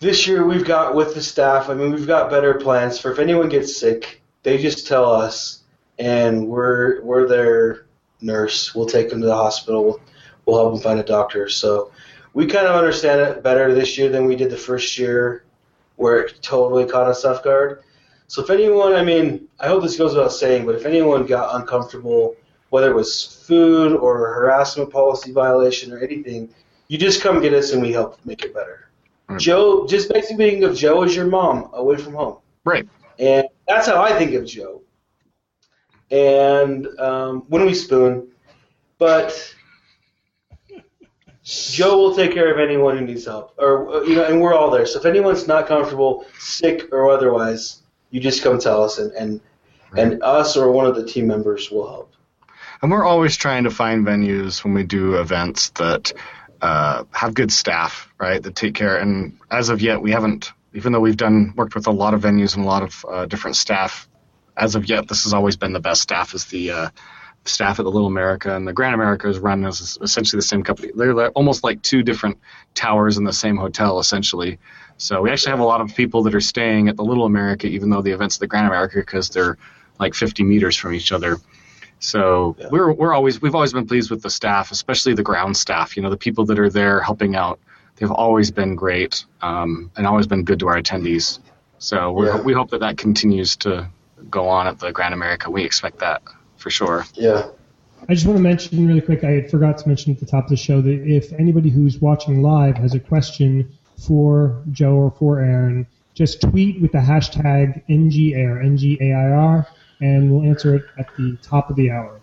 S3: this year we've got with the staff. I mean, we've got better plans for if anyone gets sick, they just tell us, and we're we're their nurse. We'll take them to the hospital. We'll help them find a doctor. So we kind of understand it better this year than we did the first year, where it totally caught us off guard. So if anyone, I mean, I hope this goes without saying, but if anyone got uncomfortable, whether it was food or harassment policy violation or anything, you just come get us and we help make it better.
S4: Right.
S3: Joe, just basically think of Joe as your mom away from home.
S4: Right.
S3: And that's how I think of Joe. And um, when we spoon, but Joe will take care of anyone who needs help, or uh, you know, and we're all there. So if anyone's not comfortable, sick or otherwise, you just come tell us, and and, and us or one of the team members will help.
S4: And we're always trying to find venues when we do events that uh, have good staff, right? That take care. And as of yet, we haven't, even though we've done worked with a lot of venues and a lot of uh, different staff. As of yet, this has always been the best staff. Is the uh, staff at the Little America and the Grand America is run as essentially the same company. They're almost like two different towers in the same hotel, essentially. So we actually have a lot of people that are staying at the Little America, even though the events at the Grand America, because they're like 50 meters from each other. So
S3: Yeah.
S4: we're we're always we've always been pleased with the staff, especially the ground staff. You know, the people that are there helping out. They've always been great um, and always been good to our attendees. So we
S3: Yeah.
S4: we hope that that continues to go on at the Grand America. We expect that for sure.
S3: Yeah.
S2: I just want to mention really quick, I had forgot to mention at the top of the show that if anybody who's watching live has a question for Joe or for Aaron, just tweet with the hashtag NGAIR, N-G-A-I-R, and we'll answer it at the top of the hour.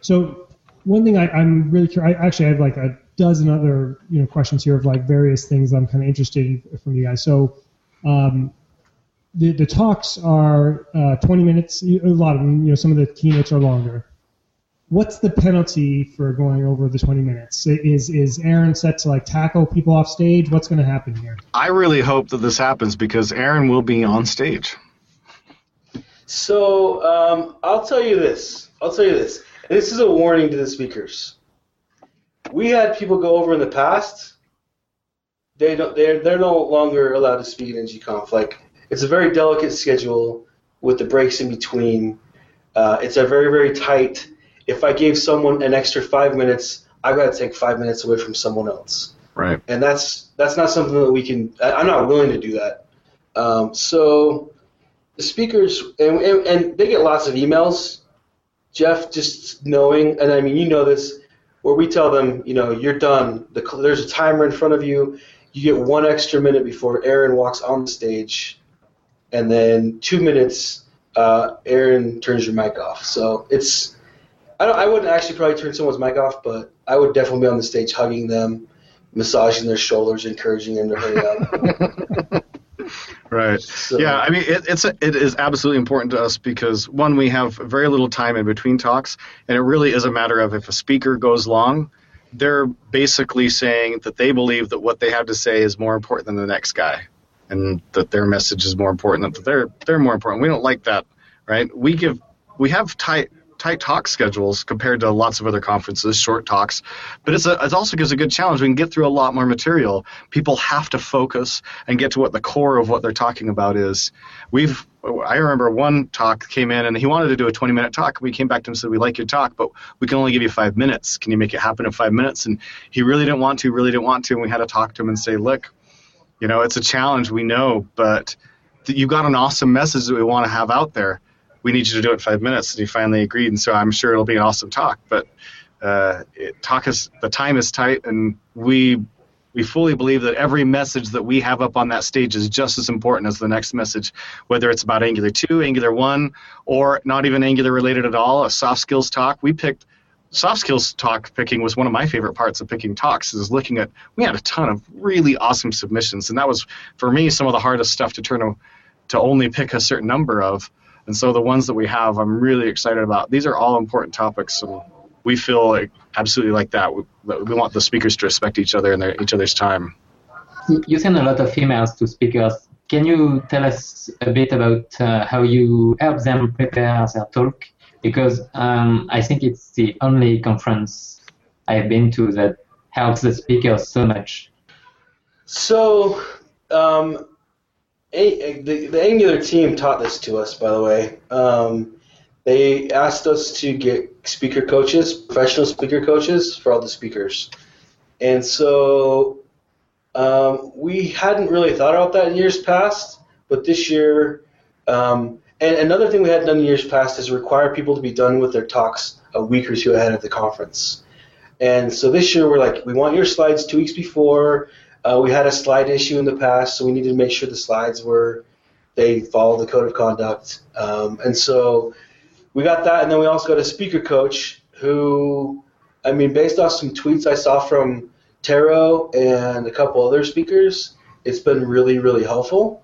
S2: So one thing I, I'm really curious, I actually have like a dozen other you know questions here of like various things I'm kind of interested in from you guys. So um, the, the talks are uh, 20 minutes, a lot of them, you know, some of the keynotes are longer what's the penalty for going over the 20 minutes? Is is Aaron set to like tackle people off stage? What's going to happen here?
S4: I really hope that this happens because Aaron will be on stage.
S3: So um, I'll tell you this. I'll tell you this. And this is a warning to the speakers. We had people go over in the past. They don't. They're they're no longer allowed to speak at NGConf. Like it's a very delicate schedule with the breaks in between. Uh, it's a very very tight. If I gave someone an extra five minutes, I've got to take five minutes away from someone else
S4: Right.
S3: and that's that's not something that we can. I- I'm not willing to do that. Um, so speakers and, and and they get lots of emails. Jeff, just knowing, and I mean you know this, where we tell them, you know, you're done. The, there's a timer in front of you. You get one extra minute before Aaron walks on the stage, and then two minutes. Uh, Aaron turns your mic off. So it's. I. I wouldn't actually probably turn someone's mic off, but I would definitely be on the stage hugging them, massaging their shoulders, encouraging them to hurry up.
S4: Right.
S3: So-
S4: Yeah, I mean, it, it's it is absolutely important to us because one, we have very little time in between talks, and it really is a matter of if a speaker goes long, they're basically saying that they believe that what they have to say is more important than the next guy, and that their message is more important. That they're they're more important. We don't like that, right? We give we have tight tight talk schedules compared to lots of other conferences, short talks, but it's a, it also gives a good challenge. We can get through a lot more material. People have to focus and get to what the core of what they're talking about is. We've I remember one talk came in and he wanted to do a 20 minute talk. We came back to him and said, "We like your talk, but we can only give you five minutes. Can you make it happen in five minutes?" And he really didn't want to, really didn't want to. And we had to talk to him and say, "Look, you know, it's a challenge. We know, but." you've got an awesome message that we want to have out there. We need you to do it in five minutes. And he finally agreed, and so I'm sure it'll be an awesome talk. But uh, it, talk is the time is tight, and we we fully believe that every message that we have up on that stage is just as important as the next message, whether it's about Angular 2, Angular 1, or not even Angular related at all, a soft skills talk. We picked soft skills talk picking was one of my favorite parts of picking talks is looking at we had a ton of really awesome submissions and that was for me some of the hardest stuff to turn to, to only pick a certain number of and so the ones that we have i'm really excited about these are all important topics and we feel like absolutely like that. We, we want the speakers to respect each other and their, each other's time.
S6: You send a lot of emails to speakers. Can you tell us a bit about uh, how you help them prepare their talk? Because um, I think it's the only conference I've been to that helps the speakers so much.
S3: So, um, the, the Angular team taught this to us, by the way. Um, they asked us to get speaker coaches, professional speaker coaches for all the speakers. And so um, we hadn't really thought about that in years past, but this year, um, and another thing we hadn't done in years past is require people to be done with their talks a week or two ahead of the conference. And so this year we're like, we want your slides two weeks before. Uh, we had a slide issue in the past, so we needed to make sure the slides were they follow the code of conduct. Um, and so we got that, and then we also got a speaker coach who, I mean, based off some tweets I saw from Tero and a couple other speakers, it's been really, really helpful.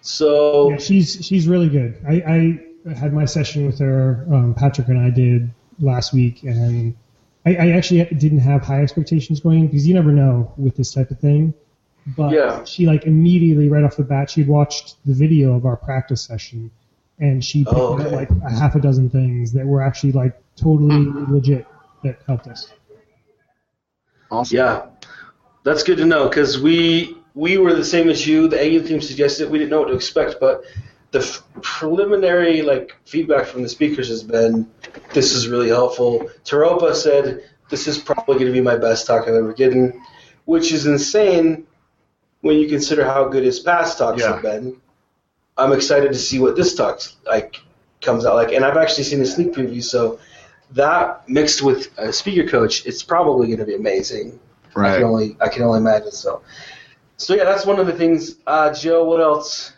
S3: So
S2: yeah, she's she's really good. I, I had my session with her. Um, Patrick and I did last week, and I, I, actually didn't have high expectations going in because you never know with this type of thing. But
S3: yeah.
S2: she like immediately right off the bat, she had watched the video of our practice session and she picked oh, okay. like a half a dozen things that were actually like totally legit that helped us.
S3: Awesome. Yeah, that's good to know because we we were the same as you. The Angular team suggested we didn't know what to expect, but the f- preliminary like feedback from the speakers has been this is really helpful. Taropa said this is probably going to be my best talk I've ever given, which is insane when you consider how good his past talks yeah. have been. I'm excited to see what this talk like comes out like. And I've actually seen the sneak preview, so that mixed with a speaker coach, it's probably going to be amazing.
S4: Right.
S3: I can only I can only imagine. So, so yeah, that's one of the things. Uh, Joe, what else?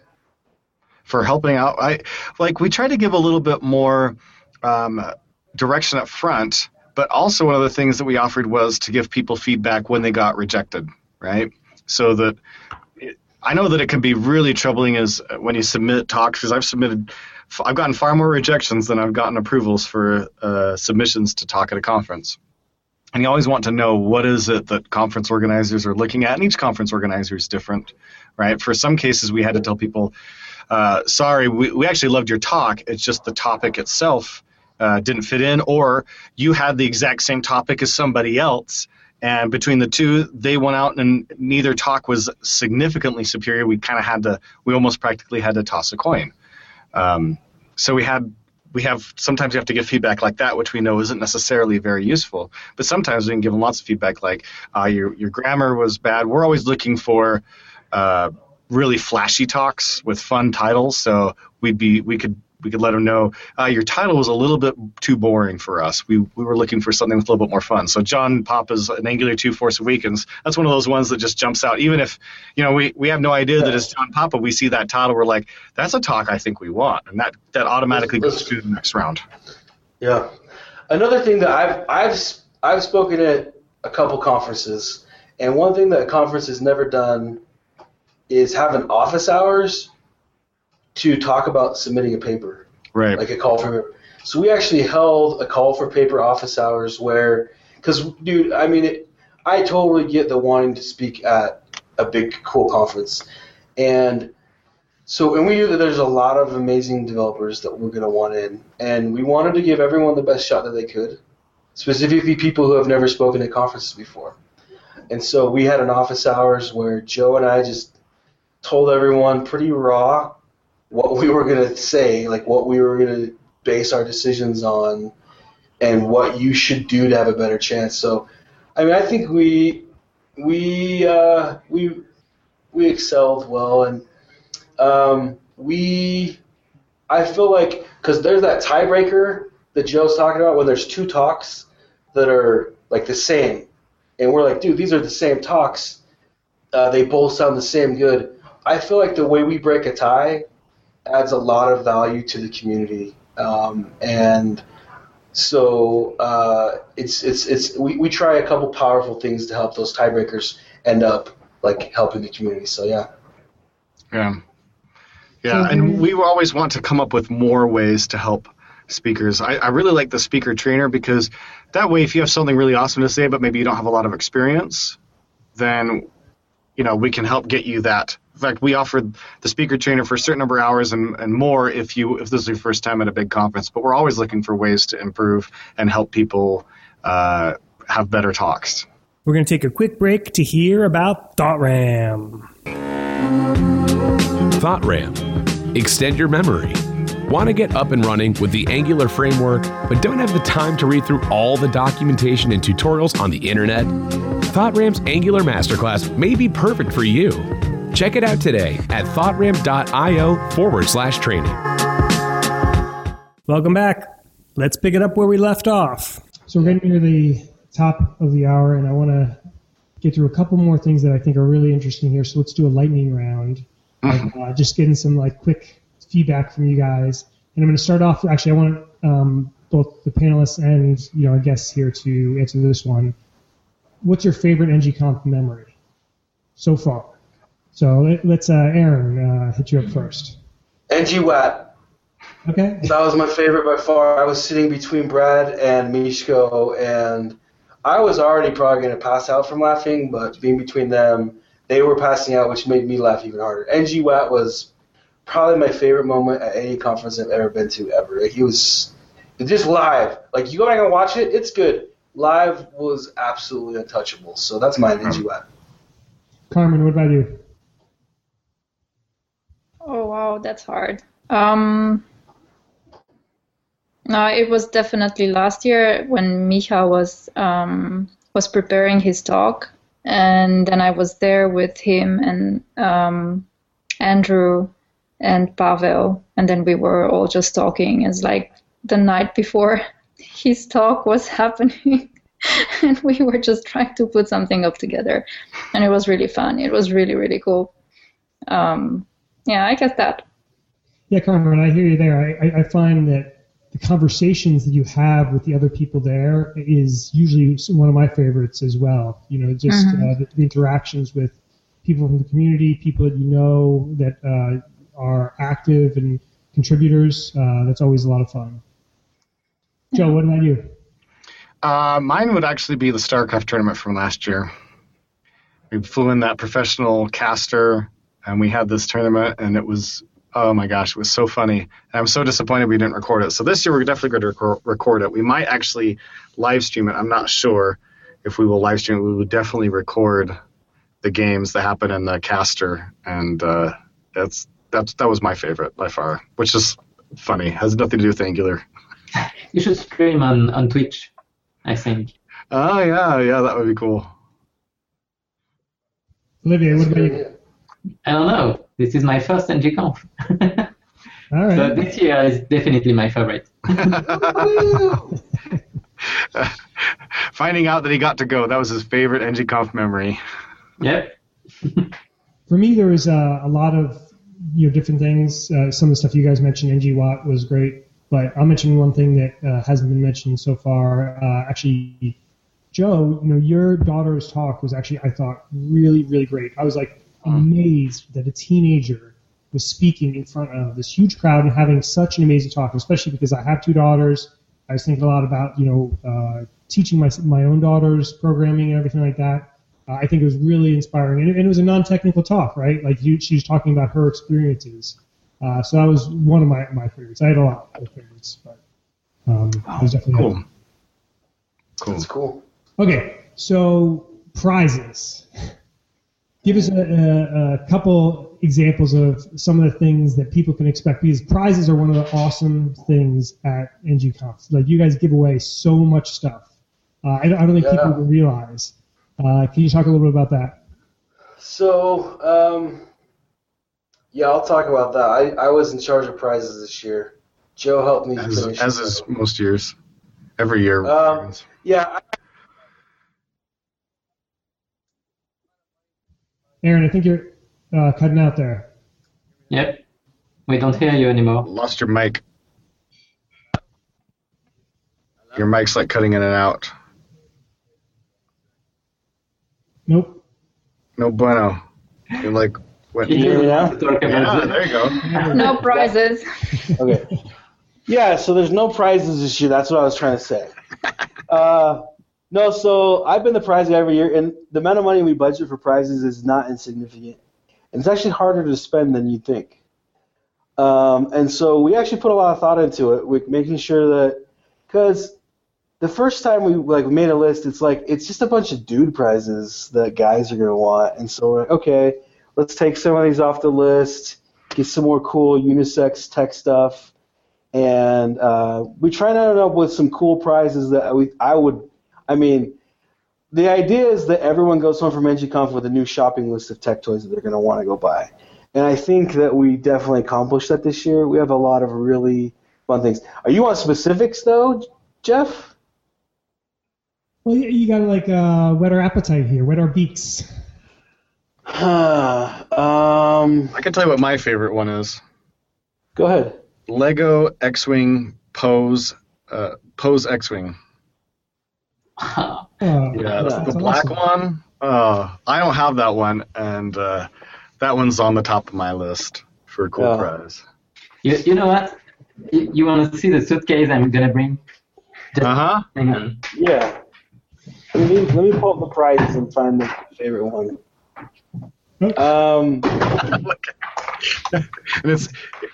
S4: For helping out, I like we try to give a little bit more um, direction up front, but also one of the things that we offered was to give people feedback when they got rejected, right? So that I know that it can be really troubling as uh, when you submit talks because I've submitted, I've gotten far more rejections than I've gotten approvals for uh, submissions to talk at a conference. And you always want to know what is it that conference organizers are looking at, and each conference organizer is different, right? For some cases, we had to tell people, uh, "Sorry, we, we actually loved your talk. It's just the topic itself uh, didn't fit in, or you had the exact same topic as somebody else." And between the two, they went out and neither talk was significantly superior. We kind of had to, we almost practically had to toss a coin. Um, so we had, we have, sometimes you have to give feedback like that, which we know isn't necessarily very useful. But sometimes we can give them lots of feedback like, uh, your, your grammar was bad. We're always looking for, uh, really flashy talks with fun titles. So we'd be, we could we could let them know uh, your title was a little bit too boring for us. We we were looking for something with a little bit more fun. So John Papa's an Angular 2 Force Awakens. That's one of those ones that just jumps out. Even if you know we, we have no idea that it's John Papa, we see that title, we're like, that's a talk I think we want, and that that automatically goes to the next round.
S3: Yeah. Another thing that I've I've I've spoken at a couple conferences, and one thing that a conference has never done is have an office hours to talk about submitting a paper,
S4: right?
S3: Like a call for. So we actually held a call for paper office hours where, because dude, I mean, it, I totally get the wanting to speak at a big cool conference, and so and we knew that there's a lot of amazing developers that we're gonna want in, and we wanted to give everyone the best shot that they could, specifically people who have never spoken at conferences before. And so we had an office hours where Joe and I just told everyone pretty raw what we were going to say, like what we were going to base our decisions on, and what you should do to have a better chance. So, I mean, I think we we uh, we we excelled well, and um, we, I feel like, because there's that tiebreaker that Joe's talking about when there's two talks that are like the same, and we're like, dude, these are the same talks. Uh, they both sound the same good. I feel like the way we break a tie adds a lot of value to the community, um, and so uh, it's it's it's we, we try a couple powerful things to help those tiebreakers end up like helping the community. So yeah.
S4: Yeah. Yeah, and we always want to come up with more ways to help speakers. I, I really like the speaker trainer because that way, if you have something really awesome to say, but maybe you don't have a lot of experience, then you know we can help get you that. In fact, we offered the speaker trainer for a certain number of hours and, and more if you if this is your first time at a big conference. But we're always looking for ways to improve and help people uh, have better talks.
S7: We're going to take a quick break to hear about ThoughtRam.
S1: ThoughtRam. Extend your memory. Want to get up and running with the Angular framework, but don't have the time to read through all the documentation and tutorials on the internet? ThoughtRam's Angular Masterclass may be perfect for you. Check it out today at thoughtram.io forward slash training.
S7: Welcome back. Let's pick it up where we left off.
S2: So we're getting near the top of the hour, and I want to get through a couple more things that I think are really interesting here. So let's do a lightning round, like, uh, just getting some like quick feedback from you guys. And I'm going to start off. Actually, I want um, both the panelists and you know our guests here to answer this one. What's your favorite ngconf memory so far? So let, let's uh, Aaron uh, hit you up first.
S3: NG Wat.
S2: Okay.
S3: That was my favorite by far. I was sitting between Brad and Misko, and I was already probably going to pass out from laughing, but being between them, they were passing out, which made me laugh even harder. NG Wat was probably my favorite moment at any conference I've ever been to ever. Like, he was just live. Like you go back and watch it, it's good. Live was absolutely untouchable. So that's my NG Wat.
S2: Carmen, what about you?
S5: Wow, that's hard. Um, no, it was definitely last year when Micha was um, was preparing his talk, and then I was there with him and um, Andrew and Pavel, and then we were all just talking. It's like the night before his talk was happening. and we were just trying to put something up together, and it was really fun. It was really really cool. Um, yeah, I guess that.
S2: Yeah, Carmen, I hear you there. I, I, I find that the conversations that you have with the other people there is usually one of my favorites as well. You know, just
S5: Mhm.
S2: uh, the, the interactions with people from the community, people that you know that uh, are active and contributors. Uh, that's always a lot of fun. Joe, what about you?
S4: Uh, mine would actually be the StarCraft tournament from last year. We flew in that professional caster, and we had this tournament, and it was oh my gosh, it was so funny. And I'm so disappointed we didn't record it. So this year we're definitely going to record, record it. We might actually live stream it. I'm not sure if we will live stream it. We will definitely record the games that happen in the caster, and uh, that's that's that was my favorite by far, which is funny. Has nothing to do with Angular.
S6: You should stream on, on Twitch, I think.
S4: Oh yeah, yeah, that would be cool.
S2: Olivier, what about you?
S6: I don't know. This is my first NGConf.
S2: All right.
S6: so this year is definitely my favorite.
S4: Finding out that he got to go, that was his favorite NGConf memory.
S6: Yep.
S2: For me, there was uh, a lot of you know different things. Uh, some of the stuff you guys mentioned, NG Wat was great, but I'll mention one thing that uh, hasn't been mentioned so far. Uh, actually, Joe, you know, your daughter's talk was actually I thought really, really great. I was like amazed that a teenager was speaking in front of this huge crowd and having such an amazing talk, especially because I have two daughters. I was thinking a lot about you know uh, teaching my my own daughters programming and everything like that. Uh, I think it was really inspiring, and it, and it was a non-technical talk, right? Like you, she was talking about her experiences. Uh, so that was one of my, my favorites. I had a lot of favorites, but um, it was definitely
S4: Cool. Cool.
S3: That's cool.
S2: Okay, so prizes. Give us a, a, a couple examples of some of the things that people can expect because prizes are one of the awesome things at NGConf. Like you guys give away so much stuff. Uh, I, don't- I don't think
S3: Yeah.
S2: people realize. Uh, can you talk a little bit about that?
S3: So, um, Yeah, I'll talk about that. I, I was in charge of prizes this year. Joe helped me
S4: As,
S3: finish.
S4: as
S3: it.
S4: is most years. Every year.
S3: Um, yeah,
S2: Aaron, I think you're uh, cutting out there.
S6: Yep. We don't hear you anymore.
S4: Lost your mic. Your mic's like cutting in and out.
S2: Nope.
S4: No bueno. You're like, what?
S6: If you
S3: hear now?
S6: want to talk
S4: Yeah, there you go.
S5: No prizes.
S3: okay. Yeah, so there's no prizes this year. That's what I was trying to say. Uh, no, so I've been the prize guy every year, and the amount of money we budget for prizes is not insignificant. And it's actually harder to spend than you think. Um, and so we actually put a lot of thought into it, making sure that because the first time we like made a list, it's like it's just a bunch of dude prizes that guys are gonna want, and so we're like, okay, let's take some of these off the list, get some more cool unisex tech stuff, and uh, we try to end up with some cool prizes that we I would, I mean, the idea is that everyone goes home from NGConf with a new shopping list of tech toys that they're gonna want to go buy, and I think that we definitely accomplished that this year. We have a lot of really fun things. Are you on specifics though, Jeff?
S2: Well, you, you got to like uh, whet our appetite here, whet our beaks.
S3: um,
S4: I can tell you what my favorite one is.
S3: go ahead.
S4: Lego X-wing Poe's uh, Poe's X-wing.
S2: Uh,
S4: Yeah,
S3: Yeah.
S4: the black one. Uh, I don't have that one, and uh, that one's on the top of my list for a cool
S3: Yeah.
S4: prize.
S6: You, you know what? You, you want to see the suitcase I'm gonna bring?
S4: Uh huh.
S6: hang on.
S3: Yeah. Let me let me pull up the prizes and find the favorite one. Um,
S4: And it's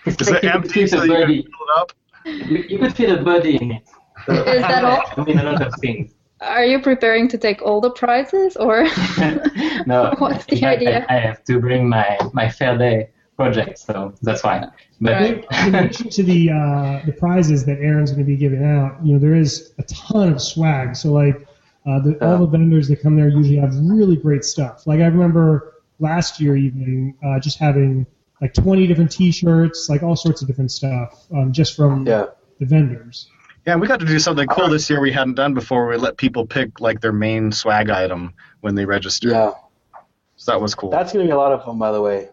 S4: is it
S6: like
S4: empty
S6: it's
S4: so you can fill it up?
S6: You, you could fit a body in it.
S5: Is that all?
S6: I mean, a lot of things.
S5: Are you preparing to take all the prizes, or
S6: no,
S5: What's the
S6: in fact,
S5: idea?
S6: I, I have to bring my my fair day project, so that's why. But
S5: Right.
S2: in addition to the uh, the prizes that Aaron's going to be giving out, you know, there is a ton of swag. So like, uh, the, all the vendors that come there usually have really great stuff. Like I remember last year even uh, just having like 20 different T-shirts, like all sorts of different stuff, um, just from
S3: yeah.
S2: the vendors.
S4: Yeah, we got to do something cool this year we hadn't done before. We let people pick like their main swag item when they register.
S3: Yeah.
S4: So that was cool.
S3: That's going to be a lot of fun, by the way.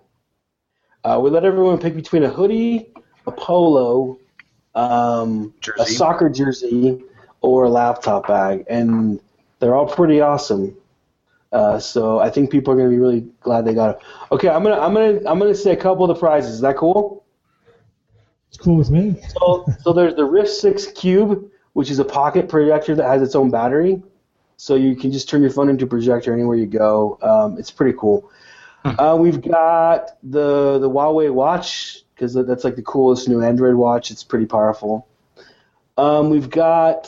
S3: Uh, we let everyone pick between a hoodie, a polo, um, a soccer jersey, or a laptop bag, and they're all pretty awesome. Uh, so I think people are going to be really glad they got it. Okay, I'm gonna I'm gonna I'm gonna say a couple of the prizes. Is that cool?
S2: It's cool with me.
S3: So, so there's the RIF6 Cube, which is a pocket projector that has its own battery. So you can just turn your phone into a projector anywhere you go. Um, it's pretty cool. Uh, we've got the the Huawei watch because that's like the coolest new Android watch. It's pretty powerful. Um, we've got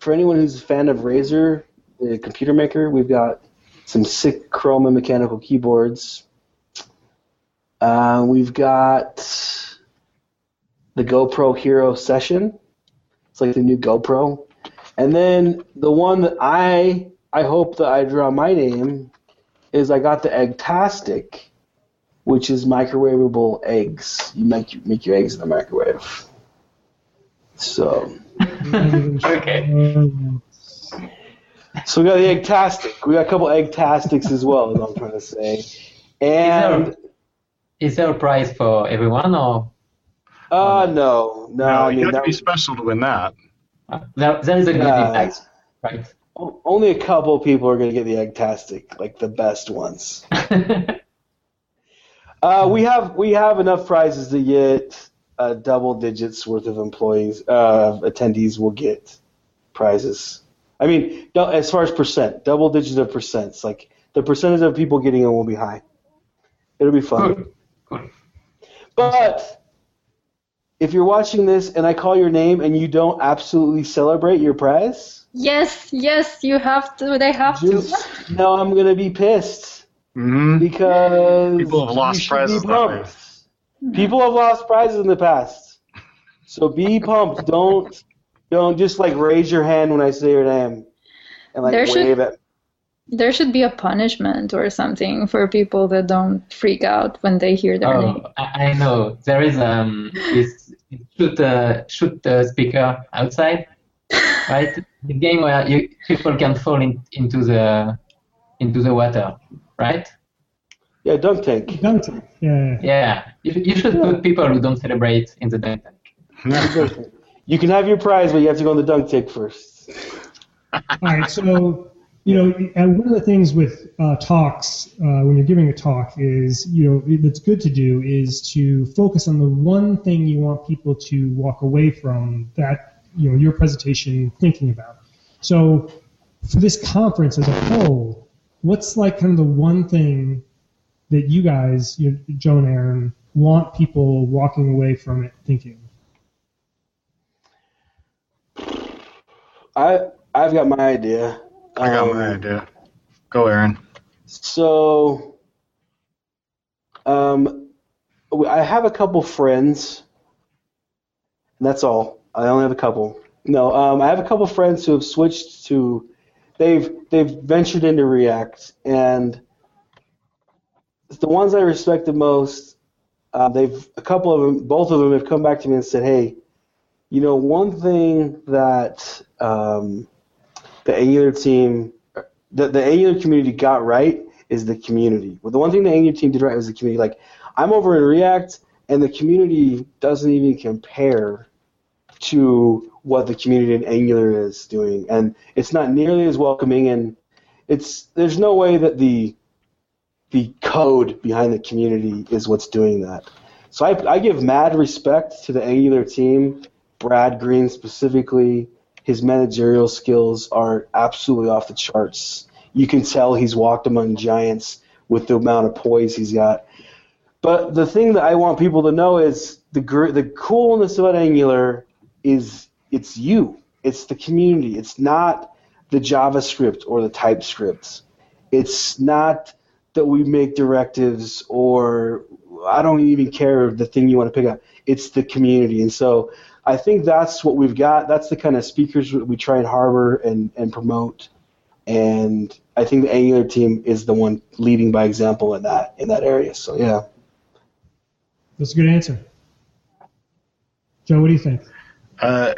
S3: for anyone who's a fan of Razer, the computer maker, we've got some sick Chroma mechanical keyboards. Uh, we've got the GoPro Hero Session. It's like the new GoPro. And then the one that I I hope that I draw my name is I got the Eggtastic, which is microwavable eggs. You make you make your eggs in the microwave. So
S6: Okay.
S3: So we got the Eggtastic. We got a couple Eggtastics as well, is what I'm trying to say. And
S6: Is there a prize for everyone, or
S3: uh no, no,
S4: no,
S3: I
S4: you
S3: mean
S4: have to be
S3: was,
S4: special to win that.
S6: uh, there, there is a goodie
S3: Yeah.
S6: bag, right?
S3: only a couple of people are gonna get the Eggtastic, like the best ones. Uh, we have we have enough prizes to get uh, double digits worth of employees uh, attendees will get prizes. I mean, as far as percent, double digits of percents. Like the percentage of people getting it will be high. It'll be fun.
S6: Good. Good.
S3: But if you're watching this and I call your name and you don't absolutely celebrate your prize,
S5: yes, yes, you have to. They have to.
S3: just know I'm gonna be pissed
S4: hmm
S3: because
S4: People have lost
S3: you should be
S4: prizes that way.
S3: pumped. People have lost prizes in the past, so be pumped. Don't don't just like raise your hand when I say your name and like
S5: There should-
S3: wave at.
S5: There should be a punishment or something for people that don't freak out when they hear their name.
S6: Oh, I, I know. There is um this shoot uh, shoot the speaker outside, right? The game where you, people can fall in, into the into the water, right?
S3: Yeah, dunk tank.
S2: Dunk tank. Yeah.
S6: Yeah. You, you should put people who don't celebrate in the dunk tank.
S3: You can have your prize, but you have to go in the dunk tank first.
S2: All right. So, you know, and one of the things with uh, talks uh, when you're giving a talk is, you know, that's good to do is to focus on the one thing you want people to walk away from that, you know, your presentation thinking about. So, for this conference as a whole, what's like kind of the one thing that you guys, you know, Joe and Aaron, want people walking away from it thinking?
S3: I I've got my idea.
S4: I got
S3: Um,
S4: my idea. Go, Aaron.
S3: So, um, I have a couple friends. And that's all. I only have a couple. No, um, I have a couple friends who have switched to. They've they've ventured into React, and the ones I respect the most. Uh, they've a couple of them, both of them have come back to me and said, "Hey, you know, one thing that um, the Angular team the, the Angular community got right is the community. Well, the one thing the Angular team did right was the community. Like, I'm over in React, and the community doesn't even compare to what the community in Angular is doing, and it's not nearly as welcoming. And it's there's no way that the the code behind the community is what's doing that. So I, I give mad respect to the Angular team, Brad Green specifically. His managerial skills are absolutely off the charts. You can tell he's walked among giants with the amount of poise he's got. But the thing that I want people to know is the gr- the coolness about Angular is it's you. It's the community. It's not the JavaScript or the TypeScript. It's not that we make directives or I don't even care the thing you want to pick up. It's the community. And so I think that's what we've got. That's the kind of speakers we try and harbor and, and promote. And I think the Angular team is the one leading by example in that in that area. So yeah.
S2: That's a good answer. Joe, what do you think?
S4: Uh,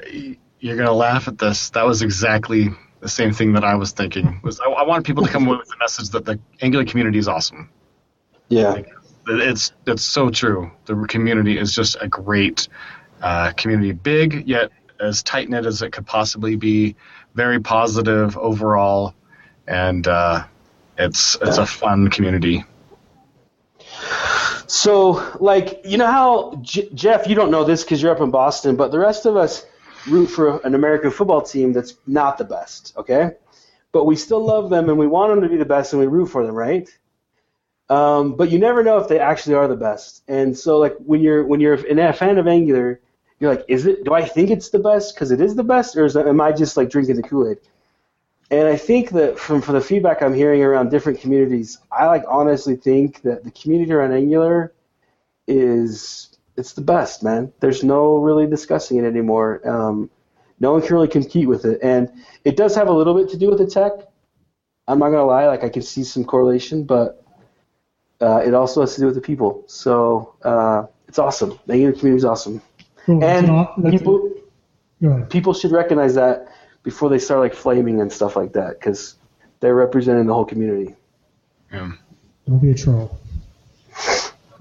S4: you're gonna laugh at this. That was exactly the same thing that I was thinking. Was I, I want people to come away with the message that the Angular community is awesome.
S3: Yeah.
S4: It's it's so true. The community is just a great uh, community, big yet as tight knit as it could possibly be. Very positive overall, and uh, it's it's a fun community.
S3: So, like, you know how J- Jeff, you don't know this because you're up in Boston, but the rest of us root for an American football team that's not the best, okay? But we still love them and we want them to be the best and we root for them, right? Um, but you never know if they actually are the best. And so, like, when you're when you're a fan of Angular, you're like, is it? Do I think it's the best because it is the best, or is am I just like drinking the Kool Aid? And I think that from, from the feedback I'm hearing around different communities, I like honestly think that the community around Angular is it's the best, man. There's no really discussing it anymore. Um, no one can really compete with it, and it does have a little bit to do with the tech. I'm not gonna lie, like I can see some correlation, but uh, it also has to do with the people. So uh, it's awesome. The Angular community is awesome,
S2: Cool.
S3: And
S2: an aw- that's a-
S3: people people should recognize that before they start like flaming and stuff like that because they're representing the whole community.
S4: Yeah.
S2: Don't be a troll.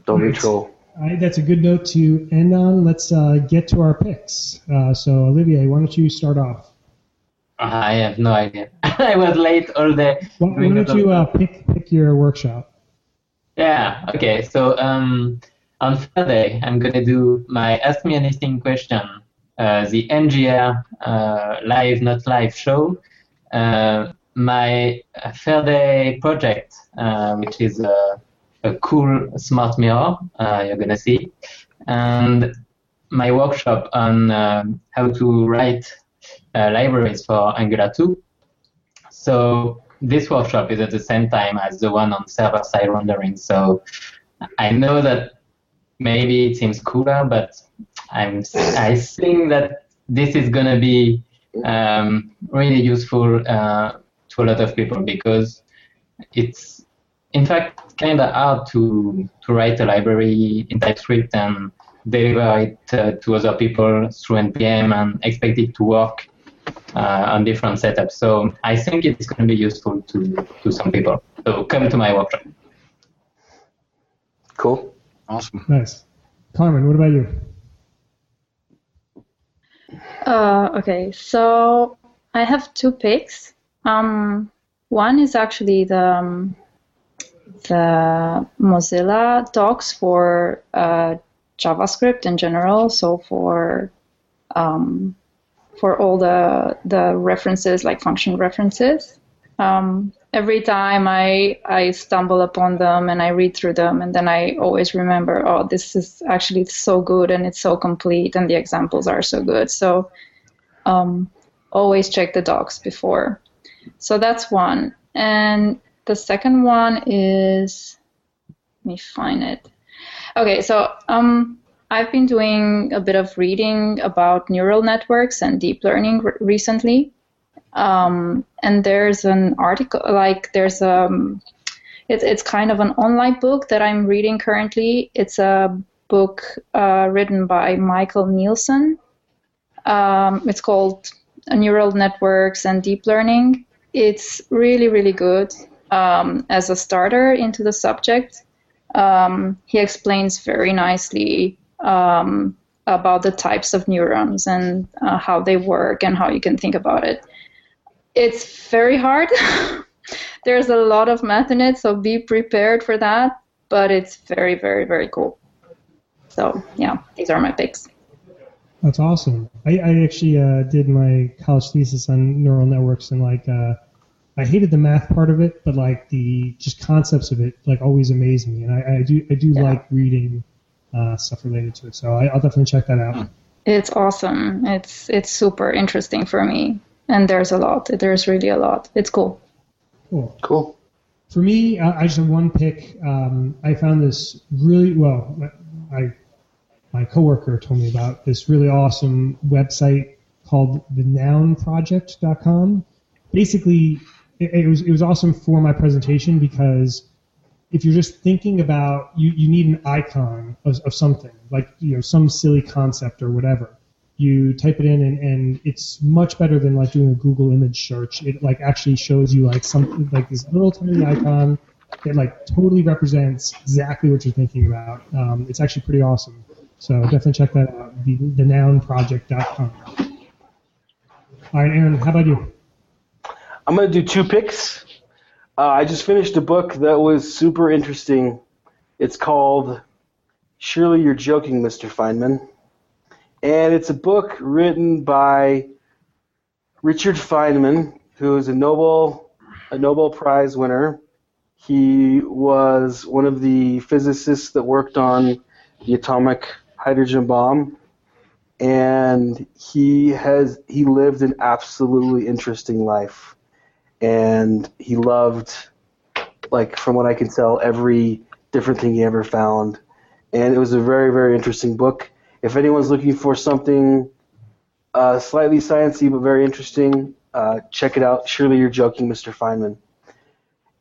S3: Don't be a troll.
S2: All right, that's a good note to end on. Let's uh, get to our picks. Uh, so, Olivier, why don't you start off?
S6: I have no idea. I was late all day.
S2: Why, why don't you uh, pick pick your workshop?
S6: Yeah. Okay. So um, on Friday, I'm gonna do my Ask Me Anything question, uh, the NGAIR uh, live not live show, uh, my Fair Day project, uh, which is a, a cool smart mirror uh, you're gonna see, and my workshop on um, how to write uh, libraries for Angular 2. So this workshop is at the same time as the one on server-side rendering. So I know that maybe it seems cooler, but I'm I think that this is gonna be um, really useful uh, to a lot of people because it's in fact kind of hard to to write a library in TypeScript and deliver it uh, to other people through npm and expect it to work uh, on different setups. So I think it's going to be useful to to some people. So come to my workshop.
S3: Cool.
S4: Awesome.
S2: Nice. Carmen, what about you?
S5: Uh, okay, so I have two picks. Um, one is actually the um, the Mozilla docs for uh, JavaScript in general. So for um, for all the the references, like function references. Um, every time I I stumble upon them and I read through them, and then I always remember, oh, this is actually so good and it's so complete, and the examples are so good. So um, always check the docs before. So that's one, and the second one is let me find it. Okay, so um, I've been doing a bit of reading about neural networks and deep learning re- recently. Um, and there's an article, like there's a, um, it's it's kind of an online book that I'm reading currently. It's a book uh, written by Michael Nielsen. Um, it's called Neural Networks and Deep Learning. It's really really good um, as a starter into the subject. Um, he explains very nicely about the types of neurons and uh, how they work and how you can think about it. It's very hard. There's a lot of math in it, so be prepared for that. But it's very, very, very cool. So yeah, these are my picks.
S2: That's awesome. I, I actually uh, did my college thesis on neural networks and like uh, I hated the math part of it, but like the just concepts of it like always amazed me, and I, I do I do
S5: Yeah.
S2: like reading uh, stuff related to it. So I, I'll definitely check that out.
S5: It's awesome. It's it's super interesting for me, and there's a lot. There's really a lot. It's cool.
S2: Cool.
S3: Cool.
S2: For me, uh, I just have one pick. Um, I found this really well. I my coworker told me about this really awesome website called the nounproject.com. Basically, it, it was it was awesome for my presentation because if you're just thinking about you, you need an icon of, of something like you know some silly concept or whatever you type it in and, and it's much better than like doing a google image search it like actually shows you like something like this little tiny icon that like totally represents exactly what you're thinking about um, it's actually pretty awesome so definitely check that out the, the nounproject.com all right aaron how about you
S3: I'm going to do two picks. Uh, I just finished a book that was super interesting. It's called Surely You're Joking, Mr. Feynman. And it's a book written by Richard Feynman, who is a Nobel, a Nobel Prize winner. He was one of the physicists that worked on the atomic hydrogen bomb. And he has he lived an absolutely interesting life and he loved like from what I can tell every different thing he ever found and it was a very very interesting book if anyone's looking for something uh, slightly sciencey but very interesting uh, check it out surely you're joking Mr. Feynman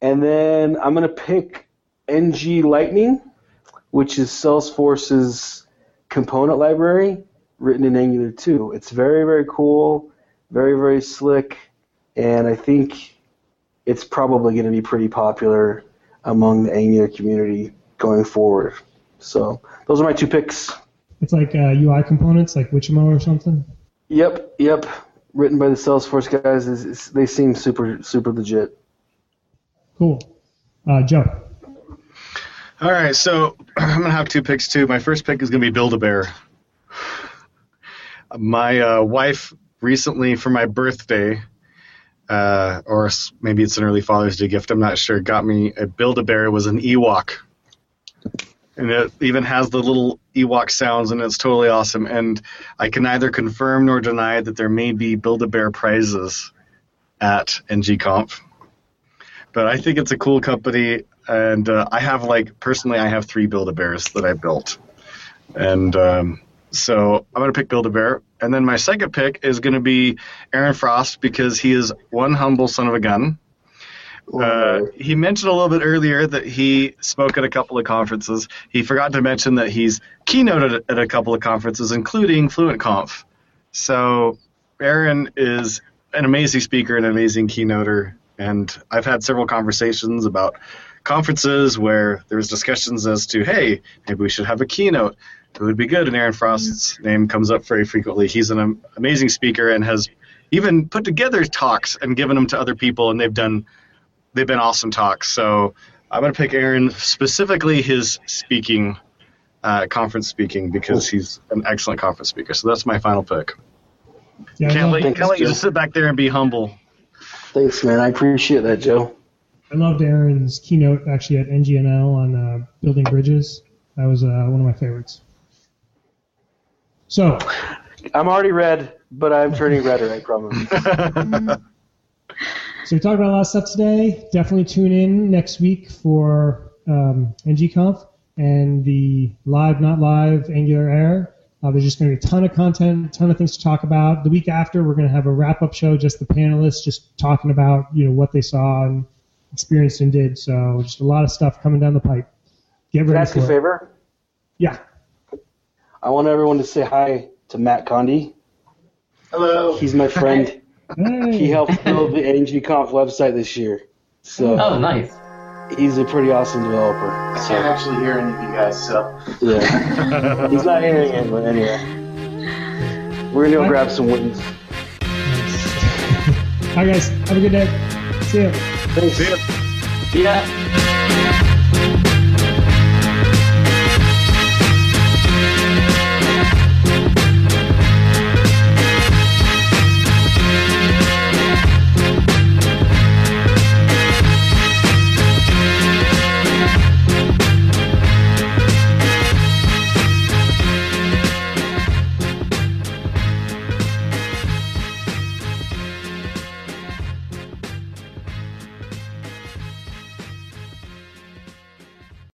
S3: and then I'm gonna pick NG Lightning which is Salesforce's component library written in Angular 2 it's very very cool very very slick and I think it's probably going to be pretty popular among the Angular community going forward. So those are my two picks.
S2: It's like uh, ui components like Wijmo or something
S3: Yep, yep. Written by the Salesforce guys, is, is they seem super super legit.
S2: cool uh, joe
S4: All right, so I'm gonna have two picks too. My first pick is gonna be Build a Bear. My uh, wife recently, for my birthday, uh, or maybe it's an early Father's Day gift, I'm not sure, got me a Build a Bear. It was an Ewok, and it even has the little Ewok sounds, and it's totally awesome. And I can neither confirm nor deny that there may be Build a Bear prizes at NGConf but I think it's a cool company, and uh, I have like personally, I have three Build a Bears that I built, and um, so I'm gonna pick Build a Bear, and then my second pick is gonna be Aaron Frost because he is one humble son of a gun, Uh, he mentioned a little bit earlier that he spoke at a couple of conferences. He forgot to mention that he's keynoted at a couple of conferences, including FluentConf. So Aaron is an amazing speaker and an amazing keynoter, and I've had several conversations about conferences where there's discussions as to, hey, maybe we should have a keynote. It would be good? And Aaron Frost's name comes up very frequently. He's an amazing speaker and has even put together talks and given them to other people, and they've done they've been awesome talks. So I'm going to pick Aaron specifically his speaking, uh, conference speaking, because he's an excellent conference speaker. So that's my final pick.
S2: Yeah, I
S4: Can't
S2: love,
S4: let, can't let you just sit back there and be humble.
S3: Thanks, man. I appreciate that, Joe.
S2: I loved Aaron's keynote actually at NGNL on uh, building bridges. That was uh, one of my favorites. So,
S3: I'm already red, but I'm turning redder, I promise.
S2: so we talked about a lot of stuff today. Definitely tune in next week for um, NGConf and the live, not live Angular Air. Uh, there's just going to be a ton of content, a ton of things to talk about. The week after, we're going to have a wrap-up show, just the panelists just talking about you know what they saw and experienced and did. So just a lot of stuff coming down the pipe. Get
S3: Can I
S2: ready
S3: ask you
S2: for
S3: a
S2: it.
S3: favor?
S2: Yeah.
S3: I want everyone to say hi to Matt Condi.
S4: Hello.
S3: He's my friend.
S2: Hey.
S3: he mm. helped build the NGConf website this year. So
S6: Oh, nice.
S3: he's a pretty awesome developer.
S8: I can't actually hear any of you guys, so.
S3: yeah. he's not hearing it, but anyway. We're going to go grab some wings.
S2: Hi guys. Have a good day. See ya.
S3: Thanks.
S4: See ya.
S6: Yeah.